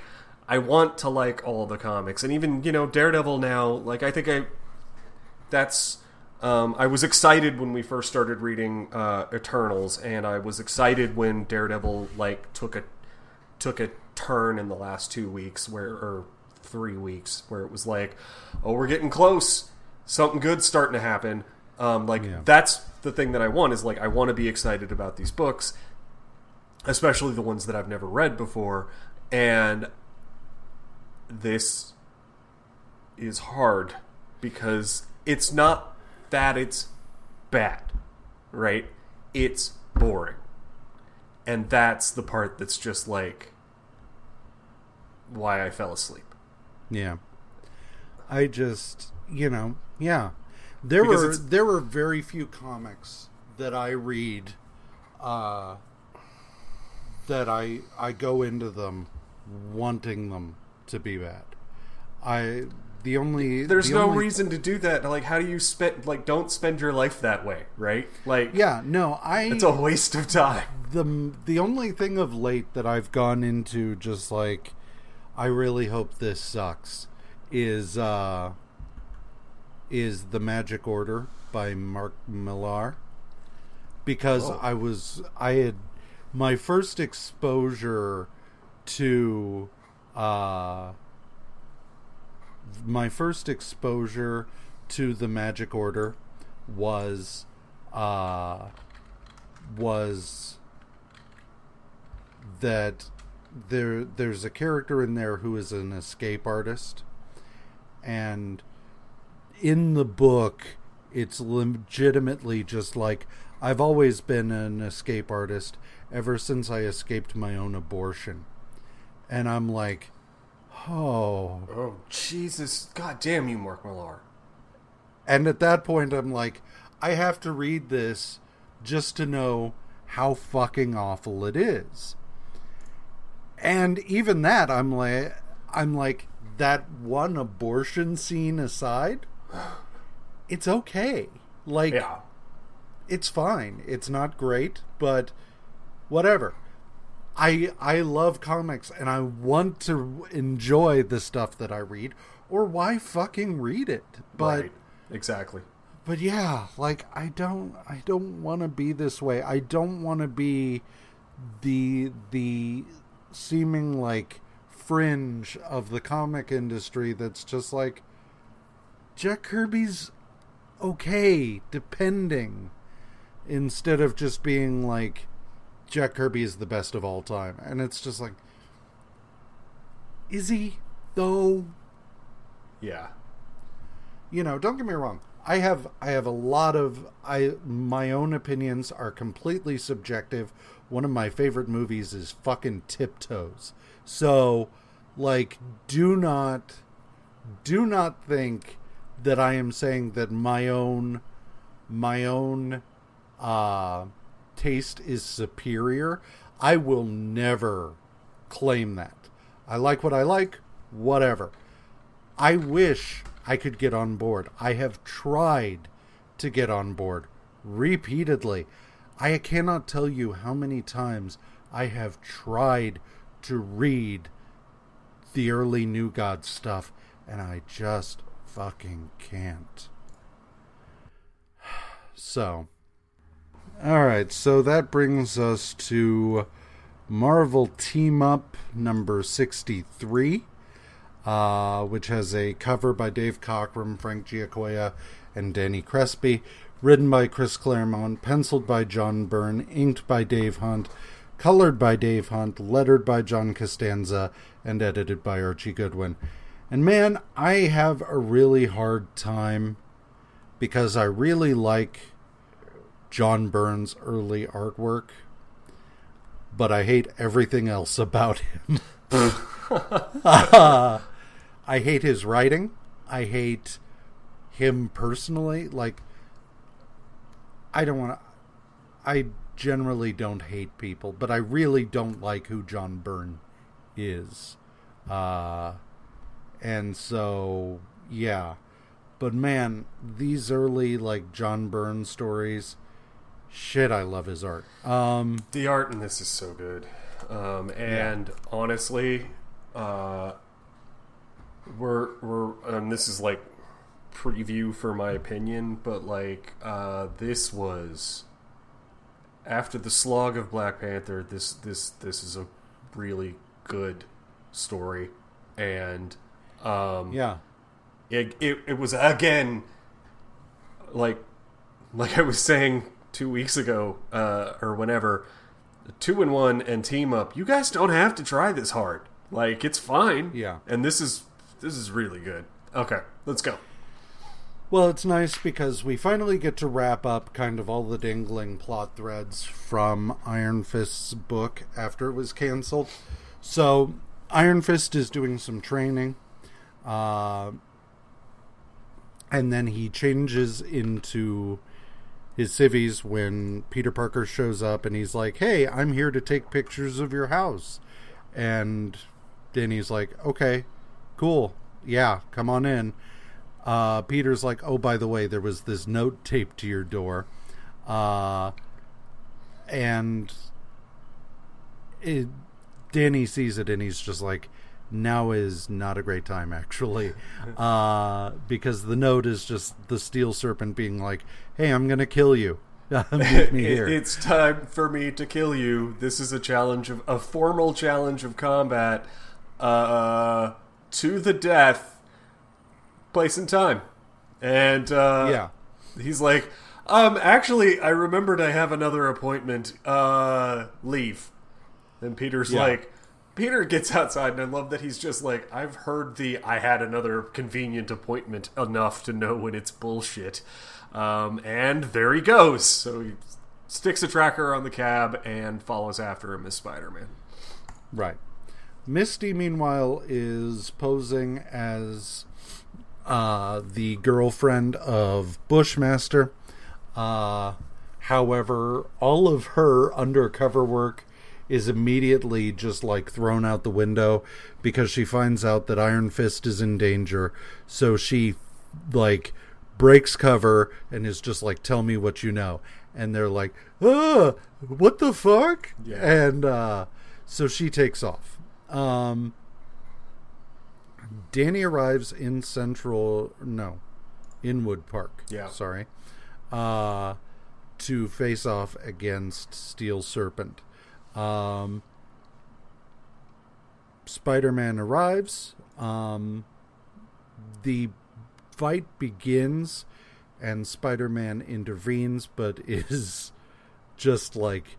I want to like all the comics, and even you know Daredevil now. Like I think I that's um, I was excited when we first started reading uh, Eternals, and I was excited when Daredevil like took a took a turn in the last two weeks, where or three weeks, where it was like, oh, we're getting close, something good's starting to happen. Um, like Yeah. that's the thing that I want is like I want to be excited about these books, especially the ones that I've never read before, and this is hard because it's not that it's bad, right? It's boring. And that's the part that's just like why I fell asleep. Yeah. I just, you know, yeah. There Because were it's- there were very few comics that I read uh that I I go into them wanting them to be bad. I the only There's the no only- reason to do that. Like how do you spend like don't spend your life that way, right? Like Yeah, no, I it's a waste of time. the the only thing of late that I've gone into just like I really hope this sucks is uh is the Magic Order by Mark Millar because Oh. I was I had my first exposure to uh my first exposure to the Magic Order was uh was that there there's a character in there who is an escape artist. And in the book it's legitimately just like I've always been an escape artist ever since I escaped my own abortion. And I'm like oh Oh Jesus! God damn you, Mark Millar. and at that point I'm like I have to read this just to know how fucking awful it is and even that i'm like i'm like that one abortion scene aside it's okay like Yeah. it's fine it's not great but whatever i i love comics and i want to enjoy the stuff that i read or why fucking read it but right. Exactly. but yeah like i don't i don't want to be this way i don't want to be the the seeming like fringe of the comic industry that's just like jack kirby's okay depending instead of just being like jack kirby is the best of all time and it's just like is he though? Yeah. you know don't get me wrong. I have i have a lot of i my own opinions are completely subjective. One of my favorite movies is fucking tiptoes. So like do not do not think that i am saying that my own my own uh taste is superior i will never claim that i like what i like whatever I wish I could get on board. I have tried to get on board repeatedly. I cannot tell you how many times I have tried to read the early New God stuff, and I just fucking can't. So, alright, so that brings us to Marvel Team Up number 63 uh, which has a cover by Dave Cockrum, Frank Giacoia, and Danny Crespi, written by Chris Claremont, penciled by John Byrne, inked by Dave Hunt, colored by Dave Hunt, lettered by John Costanza, and edited by Archie Goodwin. And man, I have a really hard time because I really like John Byrne's early artwork, but I hate everything else about him. I hate his writing. I hate him personally. Like, I don't want to. I generally don't hate people, but I really don't like who John Byrne is. Uh, and so, yeah. But man, these early, like, John Byrne stories, shit, I love his art. Um, The art in this is so good. Um, and honestly, uh, we're we're and this is like preview for my opinion, but like uh, this was after the slog of Black Panther. This this this is a really good story, and um, Yeah. it, it it was again like like I was saying two weeks ago uh, or whenever two and one and team up. You guys don't have to try this hard. Like it's fine. Yeah. and this is this is really good. Okay, let's go. Well, it's nice because we finally get to wrap up kind of all the dangling plot threads from Iron Fist's book after it was canceled. So, Iron Fist is doing some training. Uh, and then he changes into his civvies when Peter Parker shows up and he's like, Hey, I'm here to take pictures of your house. And then he's like, Okay, cool. Yeah, come on in uh, Peter's like, oh, by the way, there was this note taped to your door. Uh, and it, Danny sees it and he's just like, now is not a great time, actually. Uh, because the note is just the steel serpent being like, hey, I'm going to kill you. Meet me here. it's time for me to kill you. This is a challenge of a formal challenge of combat uh, to the death, place and time. And uh, yeah. he's like, um, actually, I remembered I have another appointment. Uh, leave. And Peter's Yeah. like, Peter gets outside, and I love that he's just like, I've heard the I had another convenient appointment enough to know when it's bullshit. Um, and there he goes. So he sticks a tracker on the cab and follows after him as Spider Man. Right. Misty, meanwhile, is posing as uh, the girlfriend of Bushmaster. Uh, however, all of her undercover work is immediately just like thrown out the window because she finds out that Iron Fist is in danger. So she like breaks cover and is just like, "Tell me what you know." And they're like, "Ah, what the fuck?" Yeah. And uh, so she takes off. Um, Danny arrives in Central, no, Inwood Park. Yeah. sorry, uh, to face off against Steel Serpent. Um, Spider-Man arrives. Um, the fight begins, and Spider-Man intervenes, but is just like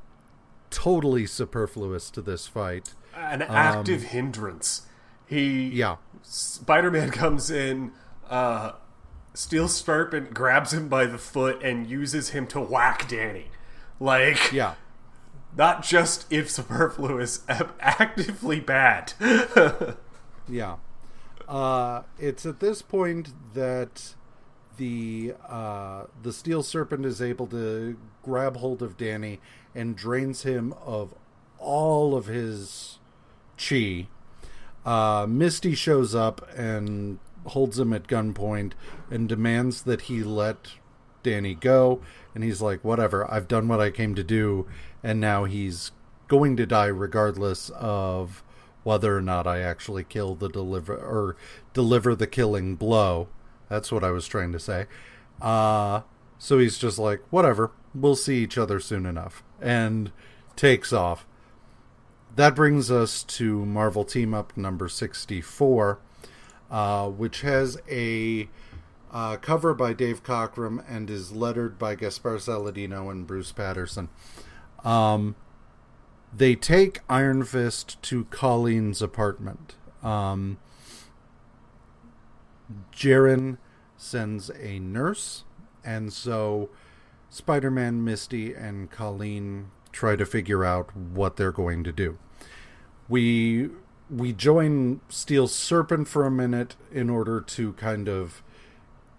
totally superfluous to this fight. An active hindrance. He Yeah. Spider Man comes in, uh, Steel Serpent grabs him by the foot and uses him to whack Danny. Like, Yeah. Not just if superfluous, actively bad. Yeah. Uh, it's at this point that the uh, the steel serpent is able to grab hold of Danny and drains him of all of his chi. Uh, Misty shows up and holds him at gunpoint and demands that he let Danny go. And he's like, whatever, I've done what I came to do. And now he's going to die regardless of whether or not I actually kill the deliver or deliver the killing blow. That's what I was trying to say. Uh, so he's just like, whatever, we'll see each other soon enough. And takes off. That brings us to Marvel Team Up number 64, uh, which has a uh, cover by Dave Cockrum and is lettered by Gaspar Saladino and Bruce Patterson. Um, they take Iron Fist to Colleen's apartment. Um, Jeryn sends a nurse, and so Spider Man, Misty, and Colleen try to figure out what they're going to do. We we join Steel Serpent for a minute in order to kind of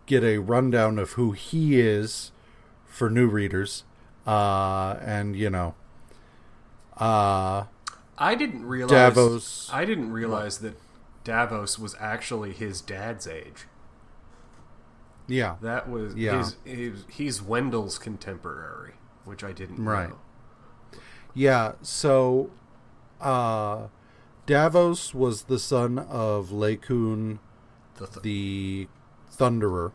get a rundown of who he is for new readers. Uh, and you know, uh, I didn't realize Davos. I didn't realize that Davos was actually his dad's age. yeah, That was Yeah. his, his he's Wendell's contemporary, which I didn't Right. know. Yeah, so uh Davos was the son of Lei Kun the, th- the Thunderer,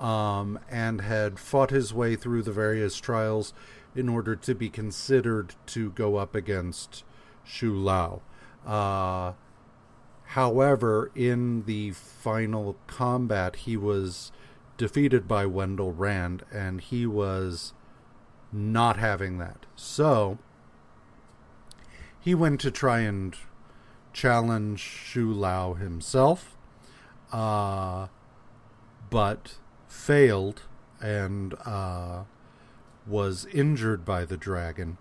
um, and had fought his way through the various trials in order to be considered to go up against Shu Lao. Uh, however, in the final combat, he was defeated by Wendell Rand, and he was not having that. So he went to try and challenge Shu Lao himself, uh, but failed and uh, was injured by the dragon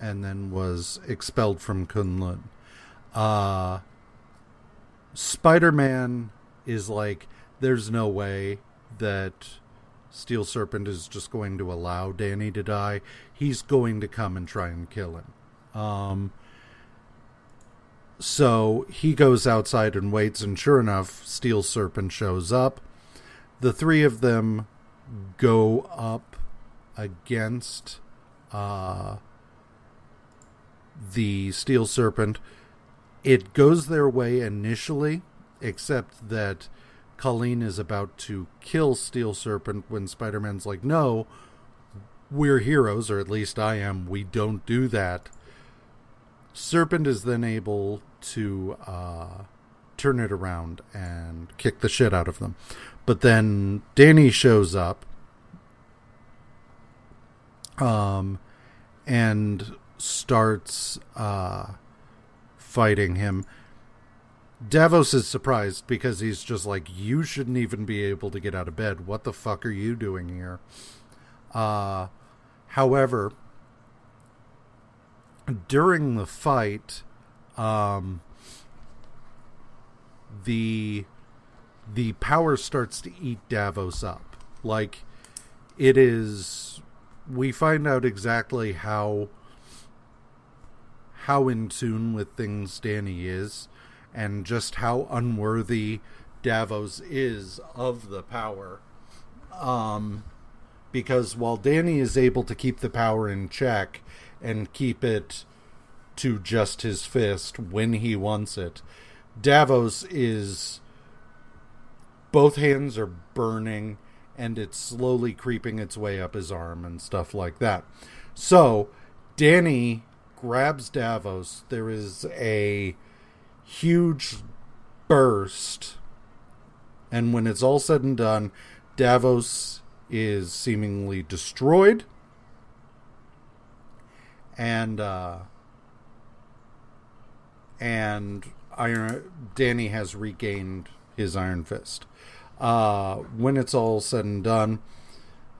and then was expelled from Kunlun. Uh, Spider Man is like, there's no way that Steel Serpent is just going to allow Danny to die. He's going to come and try and kill him. Um, so he goes outside and waits, and sure enough, Steel Serpent shows up. The three of them go up against uh, the Steel Serpent. It goes their way initially, except that Colleen is about to kill Steel Serpent when Spider Man's like, no, we're heroes, or at least I am. We don't do that. Serpent is then able to uh, turn it around and kick the shit out of them. But then Danny shows up um, and starts uh, fighting him. Davos is surprised because he's just like, You shouldn't even be able to get out of bed. What the fuck are you doing here? Uh, however, during the fight, um, the the power starts to eat Davos up. Like it is we find out exactly how how in tune with things Danny is and just how unworthy Davos is of the power. Um because while Danny is able to keep the power in check and keep it to just his fist when he wants it, Davos is both hands are burning and it's slowly creeping its way up his arm and stuff like that. So, Danny grabs Davos. There is a huge burst. And when it's all said and done, Davos is seemingly destroyed. And uh and Iron Danny has regained his Iron Fist. Uh, when it's all said and done,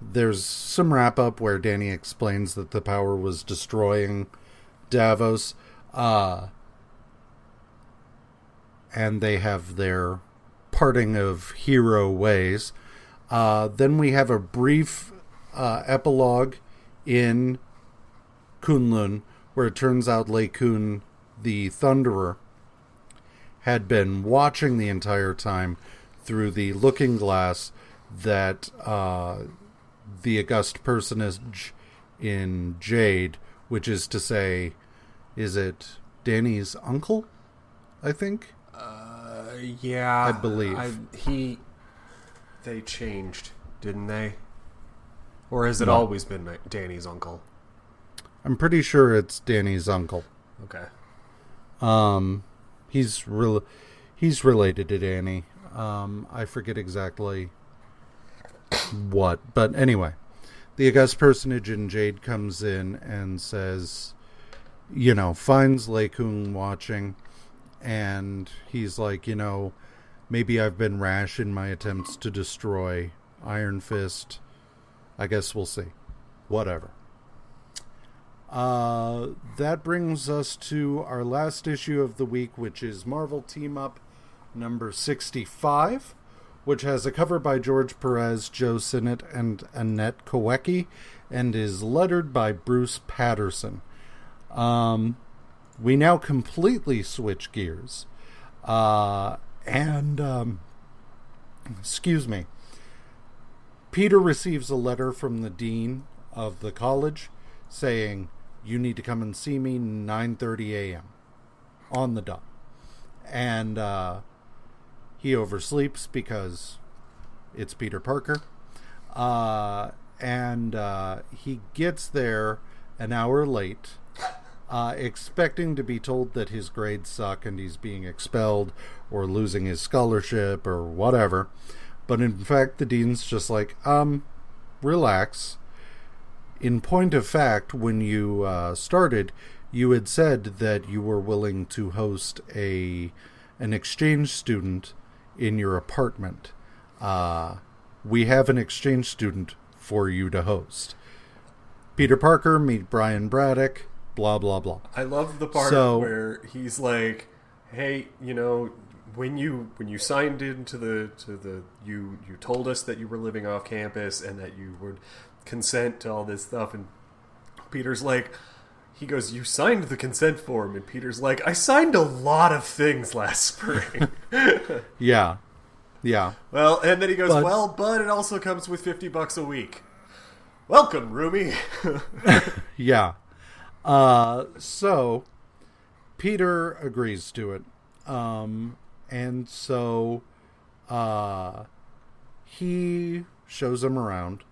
there's some wrap up where Danny explains that the power was destroying Davos. Uh, and they have their parting of hero ways. Uh, then we have a brief uh, epilogue in Kunlun where it turns out Lei Kun, the Thunderer, had been watching the entire time through the looking glass that uh, the august personage in Jade, which is to say, is it Danny's uncle? I think. Uh, yeah, I believe I, he. They changed, didn't they? Or has it no. always been Danny's uncle? I'm pretty sure it's Danny's uncle. Okay. Um, he's real. He's related to Danny. Um, I forget exactly what, but anyway, the august personage in Jade comes in and says, you know, finds Lei Kun watching, and he's like, you know, maybe I've been rash in my attempts to destroy Iron Fist. I guess we'll see. Whatever. Uh, that brings us to our last issue of the week, which is Marvel Team Up number 65, which has a cover by George Perez, Joe Sinnott, and Annette Kawecki, and is lettered by Bruce Patterson. Um, we now completely switch gears. Uh, and, um, excuse me, Peter receives a letter from the dean of the college saying, you need to come and see me 9.30 a.m. on the dot. And uh, he oversleeps because it's Peter Parker. Uh, and uh, he gets there an hour late, uh, expecting to be told that his grades suck and he's being expelled or losing his scholarship or whatever. But in fact, the dean's just like, um, relax. In point of fact, when you uh, started, you had said that you were willing to host a an exchange student in your apartment. Uh, we have an exchange student for you to host. Peter Parker, meet Brian Braddock, blah blah blah. I love the part so, where he's like, "Hey, you know, when you when you signed into the to the you you told us that you were living off campus and that you would consent to all this stuff and Peter's like he goes you signed the consent form and Peter's like I signed a lot of things last spring. yeah. Yeah. Well, and then he goes, but, "Well, but it also comes with 50 bucks a week." Welcome, Rumi. yeah. Uh so Peter agrees to it. Um and so uh, he shows him around,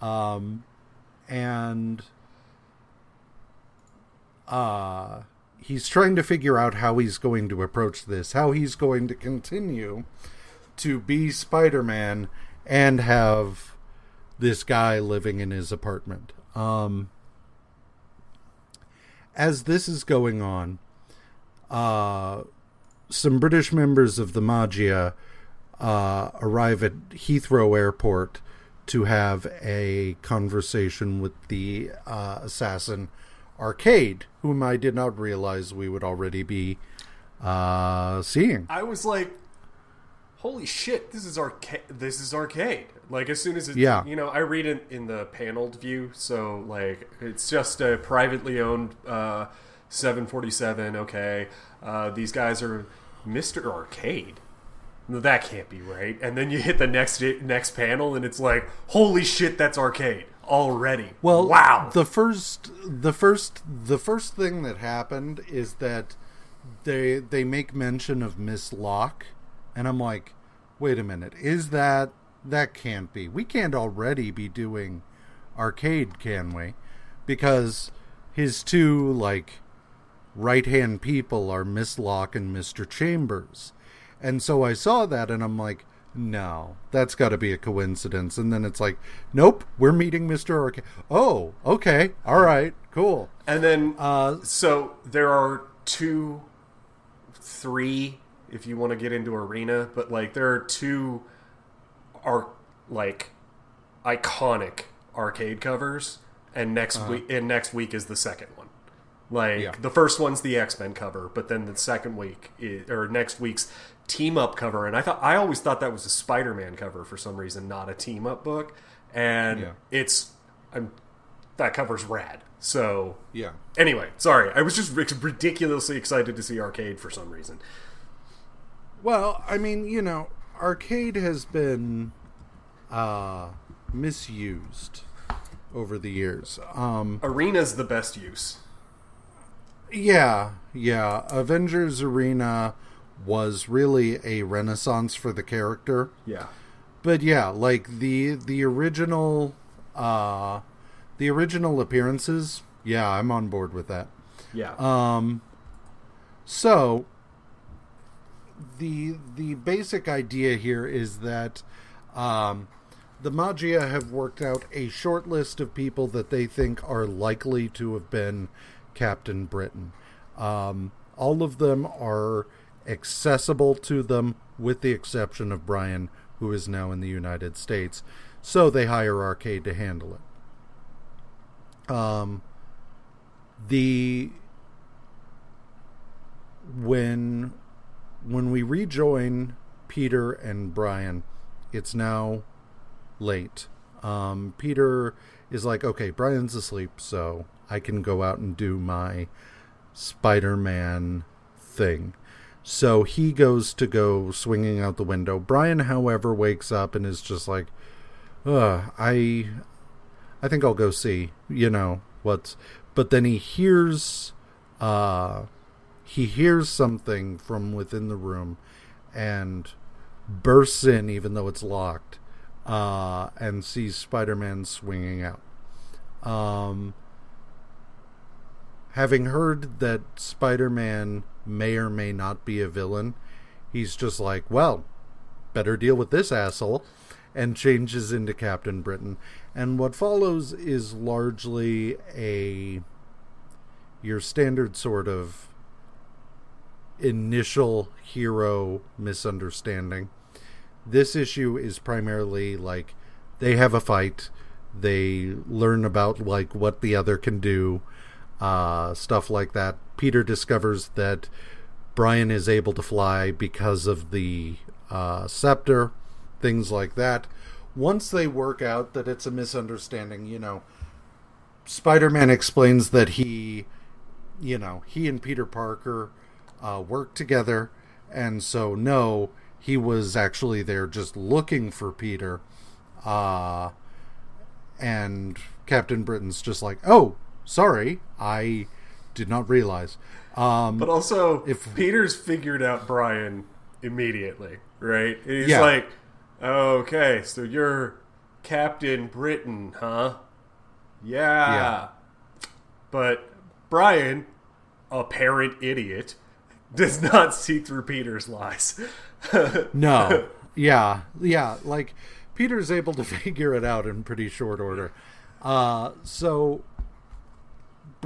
um, and uh, he's trying to figure out how he's going to approach this, how he's going to continue to be Spider-Man and have this guy living in his apartment. Um, as this is going on, uh, some British members of the Maggia uh, arrive at Heathrow Airport to have a conversation with the uh, assassin Arcade, whom I did not realize we would already be uh, seeing. I was like, "Holy shit! This is arcade! This is arcade!" Like as soon as it, yeah, you know, I read it in the paneled view, so like it's just a privately owned uh, 747. Okay, uh, these guys are Mr. Arcade. That can't be right. And then you hit the next next panel, and it's like, holy shit, that's Arcade already. Well, wow. The first, the first, the first thing that happened is that they they make mention of Miss Locke, and I'm like, wait a minute, is that that can't be? We can't already be doing arcade, can we? Because his two like right hand people are Miss Locke and Mr. Chambers. And so I saw that and I'm like, no, that's got to be a coincidence. And then it's like, nope, we're meeting Mr. Arcade. Oh, okay. All right. Cool. And then, uh, so there are two, three, if you want to get into Arena, but like there are two, are like iconic arcade covers. And next uh-huh. week, and next week is the second one. Like yeah. the first one's the X Men cover, but then the second week is, or next week's team up cover, and I thought I always thought that was a Spider Man cover for some reason, not a team up book, and yeah. it's I'm, that cover's rad. So yeah. Anyway, sorry, I was just ridiculously excited to see Arcade for some reason. Well, I mean, you know, Arcade has been uh, misused over the years. Um, Arena's the best use. Yeah, yeah. Avengers Arena was really a renaissance for the character. Yeah. But yeah, like the the original uh the original appearances, yeah, I'm on board with that. Yeah. Um so the the basic idea here is that um the Maggia have worked out a short list of people that they think are likely to have been Captain Britain. Um, all of them are accessible to them, with the exception of Brian, who is now in the United States. So they hire Arcade to handle it. Um, the when when we rejoin Peter and Brian, it's now late. Um, Peter is like, okay, Brian's asleep, so I can go out and do my Spider Man thing. So he goes to go swinging out the window. Brian, however, wakes up and is just like, Ugh, I, I think I'll go see, you know, what's. But then he hears, uh, he hears something from within the room, and bursts in even though it's locked, uh, and sees Spider-Man swinging out. Um, having heard that Spider-Man may or may not be a villain, he's just like, well, better deal with this asshole, and changes into Captain Britain. And what follows is largely a your standard sort of initial hero misunderstanding. This issue is primarily like they have a fight, they learn about like what the other can do, uh, stuff like that. Peter discovers that Brian is able to fly because of the uh, scepter, things like that. Once they work out that it's a misunderstanding, you know, Spider Man explains that he, you know, he and Peter Parker uh, work together, and so no, he was actually there just looking for Peter. Uh, and Captain Britain's just like, oh, sorry, I did not realize. Um, but also, if Peter's figured out Brian immediately, right? He's Yeah. like, okay, so you're Captain Britain, huh? Yeah. Yeah. But Brian, apparent idiot, does not see through Peter's lies. No. yeah. Yeah. Like Peter's able to figure it out in pretty short order. Uh, so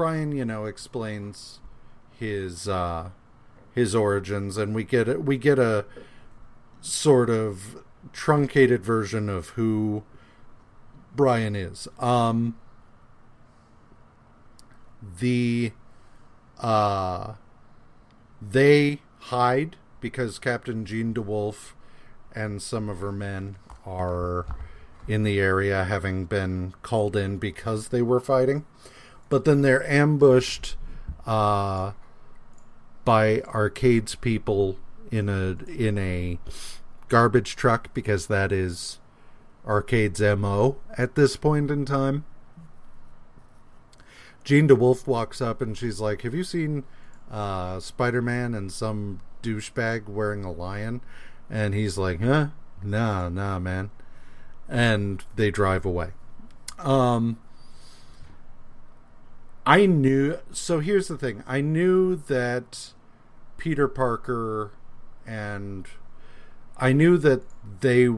Brian, you know, explains his uh, his origins, and we get we get a sort of truncated version of who Brian is. Um, the uh, they hide because Captain Jean DeWolff and some of her men are in the area, having been called in because they were fighting. But then they're ambushed uh, by Arcade's people in a in a garbage truck because that is Arcade's mo at this point in time. Jean DeWolff walks up and she's like, "Have you seen uh, Spider-Man and some douchebag wearing a lion?" And he's like, "Huh? Nah, nah, man." And they drive away. Um, I knew. So here's the thing: I knew that Peter Parker and I knew that they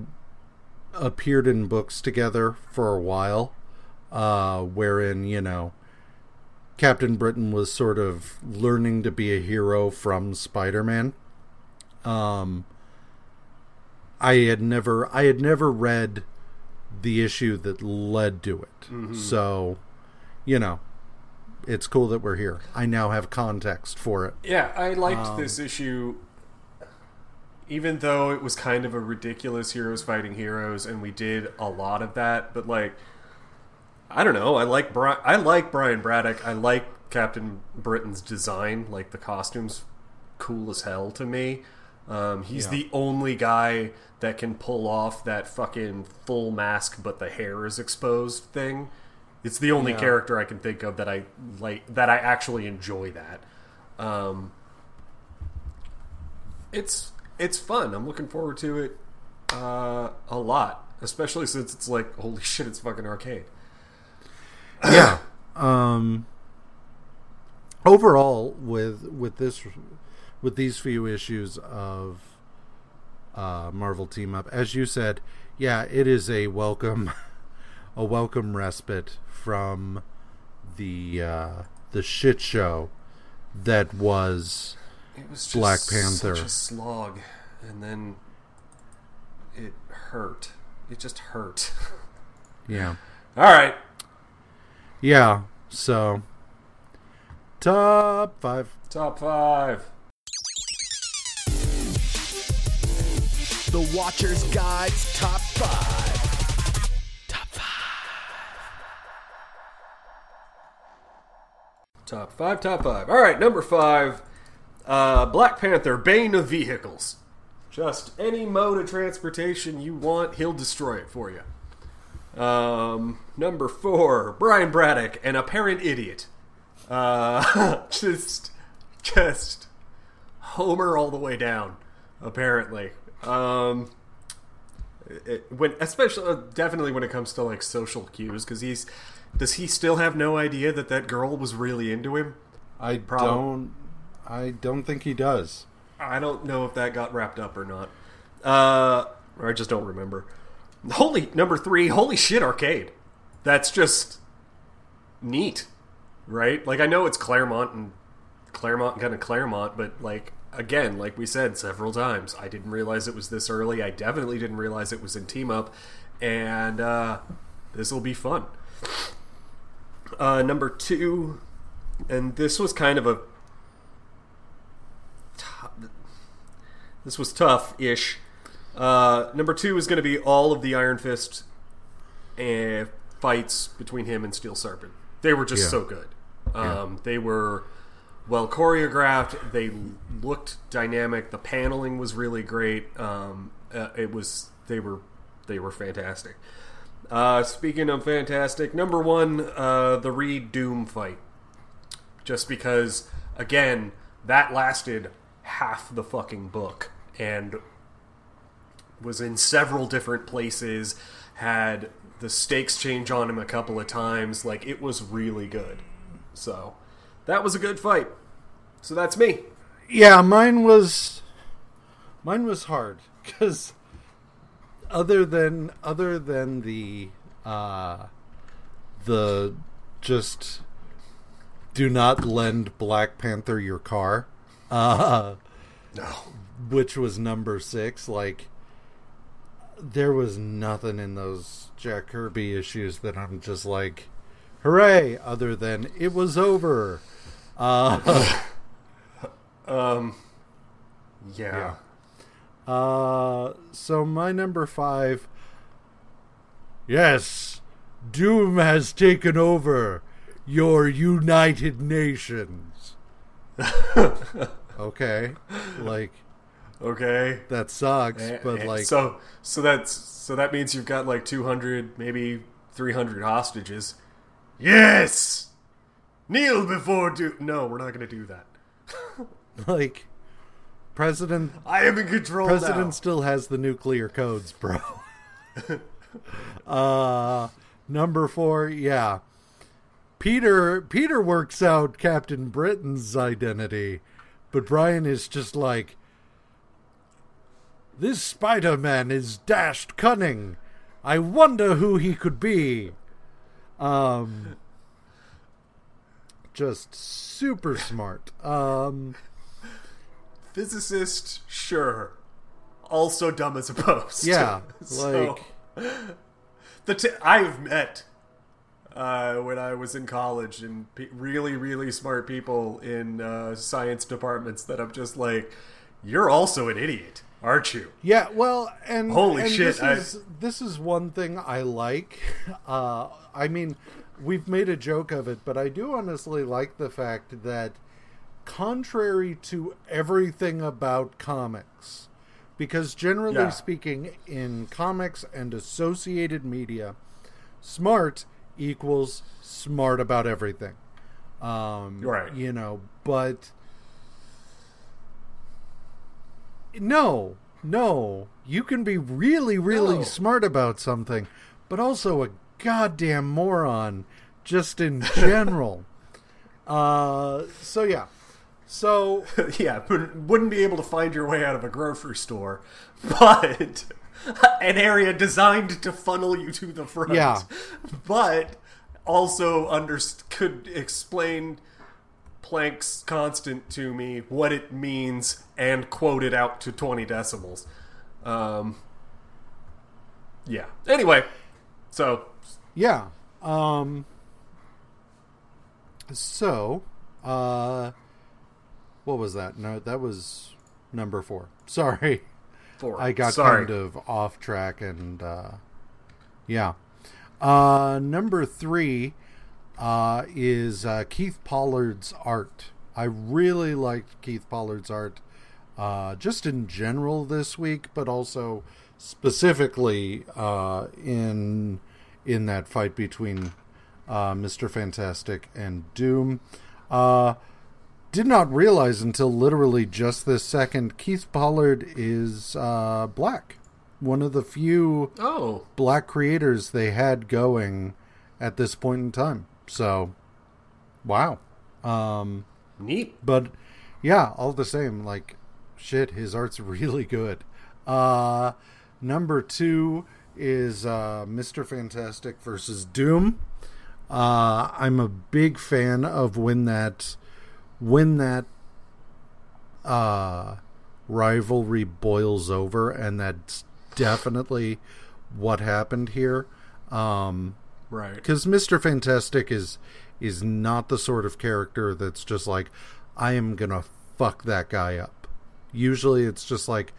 appeared in books together for a while, uh, wherein you know Captain Britain was sort of learning to be a hero from Spider-Man. Um, I had never, I had never read the issue that led to it, so you know, it's cool that we're here. I now have context for it. Yeah, I liked Um, this issue, even though it was kind of a ridiculous heroes fighting heroes, and we did a lot of that. But like, I don't know. I like Bri- I like Brian Braddock. I like Captain Britain's design. Like the costumes, cool as hell to me. Um, he's Yeah. the only guy that can pull off that fucking full mask, but the hair is exposed thing. It's the only Yeah. character I can think of that I like that I actually enjoy that. Um, it's it's fun. I'm looking forward to it uh, a lot, especially since it's like holy shit, it's fucking arcade. yeah. Um. Overall, with with this, with these few issues of uh, Marvel Team Up, as you said, yeah, it is a welcome, a welcome respite from the uh, the shit show that was It was just Black Panther. such a slog, and then it hurt. It just hurt. yeah All right, yeah. So top five. top five. The Watcher's Guide's Top 5. Top five, top five. All right, number five. Uh, Black Panther, Bane of Vehicles. Just any mode of transportation you want, he'll destroy it for you. Um, number four, Brian Braddock, an apparent idiot. Uh, just, just Homer all the way down. Apparently, Um, it, when especially uh, definitely when it comes to like social cues, because he's does he still have no idea that that girl was really into him? I Prob- don't. I don't think he does. I don't know if that got wrapped up or not. Uh, or I just don't remember. Holy number three, holy shit, arcade. That's just neat, right? Like I know it's Claremont and Claremont kind of Claremont, but like again, like we said several times, I didn't realize it was this early. I definitely didn't realize it was in team up, and uh, this will be fun. Uh, number two, and this was kind of a this was tough ish. Uh, number two is going to be all of the Iron Fist uh, fights between him and Steel Serpent. They were just Yeah. so good. Um, They were well choreographed. They looked dynamic. The paneling was really great. Um, uh, it was they were they were fantastic. Uh, speaking of fantastic, number one, uh, the Reed Doom fight. Just because again that lasted half the fucking book and was in several different places had the stakes change on him a couple of times like it was really good. So that was a good fight. So that's me. Yeah, mine was. Mine was hard because other than other than the uh, the just do not lend Black Panther your car, uh, no which was number six. Like there was nothing in those Jack Kirby issues that I'm just like, hooray! Other than it was over. Uh, um yeah, Uh, so my number five. Yes, Doom has taken over your United Nations. okay, like okay that sucks, Eh, but eh, like, so so that's so that means you've got like 200 maybe 300 hostages yes kneel before do no we're not gonna do that like, President i am in control President now. still has the nuclear codes, bro. uh number 4, yeah. Peter Peter works out Captain Britain's identity, but Brian is just like This Spider-Man is dashed cunning. I wonder who he could be. Um just super smart. Um physicist sure. Also dumb as a post. Yeah, So, like the t- i've met uh, when i was in college and pe- really really smart people in uh, science departments that i'm just like you're also an idiot aren't you? Yeah, well, and Holy and shit, This I- is, this is one thing I like. Uh, I mean, we've made a joke of it, but I do honestly like the fact that, contrary to everything about comics, because generally Yeah. speaking, in comics and associated media, smart equals smart about everything. Um, Right. You know, but no, no. You can be really, really No. smart about something, but also a goddamn moron just in general. uh, so yeah. So yeah wouldn't be able to find your way out of a grocery store but an area designed to funnel you to the front Yeah. but also under could explain Planck's constant to me what it means and quote it out to 20 decibels um yeah anyway so yeah. Um. So, uh, what was that? No, that was number four. Sorry. four I got sorry kind of off track and uh yeah. Uh number 3 uh is uh Keith Pollard's art. I really liked Keith Pollard's art uh just in general this week but also specifically uh in in that fight between uh Mr. Fantastic and Doom. Uh did not realize until literally just this second Keith Pollard is uh, black. One of the few Oh, black creators they had going at this point in time. So, wow. Um, neat. but yeah, all the same, like shit, his art's really good. Uh, number two is uh, Mr. Fantastic versus Doom. Uh, I'm a big fan of when that when that uh, rivalry boils over, and that's definitely what happened here. Um, Right. because Mister Fantastic is is not the sort of character that's just like I am gonna fuck that guy up. Usually, it's just like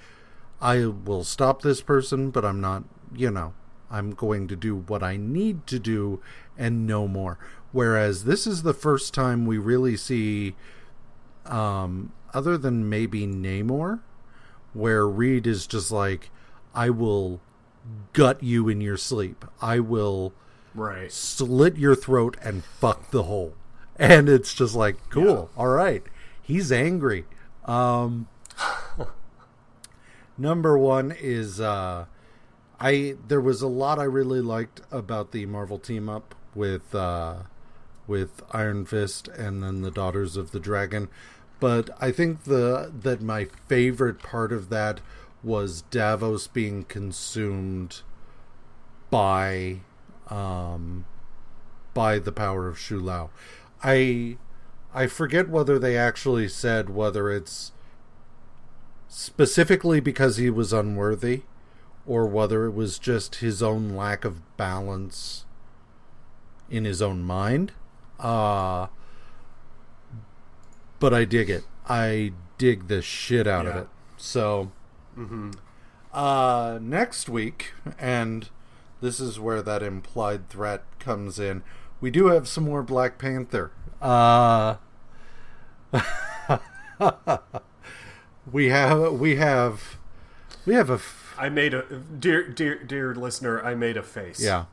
I will stop this person, but I'm not. You know, I'm going to do what I need to do and no more. Whereas this is the first time we really see, um, other than maybe Namor, where Reed is just like, I will gut you in your sleep. I will Right. slit your throat and fuck the hole. And it's just like, cool, all right. He's angry. Um Number one is uh I there was a lot I really liked about the Marvel team up with uh with Iron Fist and then the Daughters of the Dragon. But I think the that my favorite part of that was Davos being consumed by um by the power of Shou-Lao. I I forget whether they actually said whether it's specifically because he was unworthy or whether it was just his own lack of balance in his own mind. Uh but I dig it. I dig the shit out of it. So uh next week and this is where that implied threat comes in. We do have some more Black Panther. Uh we have we have we have a f- I made a dear dear dear listener. I made a face. yeah.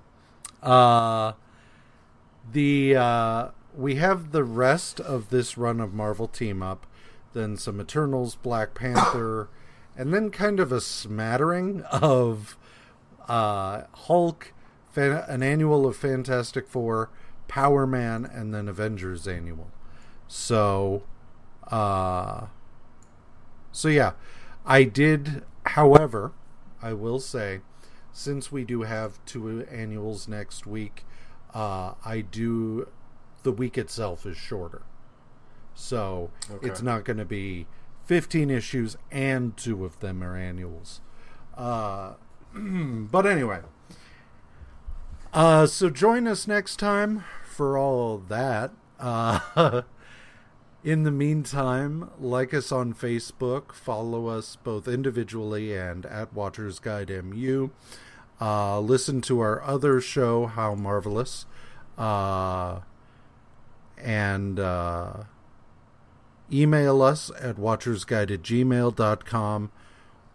Uh the uh we have the rest of this run of Marvel team up, then some Eternals, Black Panther, and then kind of a smattering of uh Hulk, fan- an annual of Fantastic Four, Power Man, and then Avengers annual. So uh so yeah, I did. However, I will say, since we do have two annuals next week, uh, I do. The week itself is shorter, so it's not going to be fifteen issues and two of them are annuals. Uh, but anyway, uh, so join us next time for all that. Uh, In the meantime, like us on Facebook, follow us both individually and at Watchers Guide MU. Uh, listen to our other show, How Marvelous, uh, and uh, email us at watchersguide at gmail.com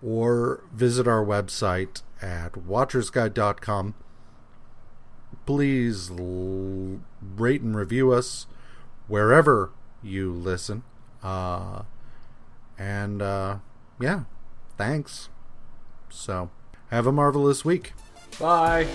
or visit our website at watchersguide.com. Please l- rate and review us wherever you listen. Uh, and uh, yeah, thanks. So, have a marvelous week. Bye.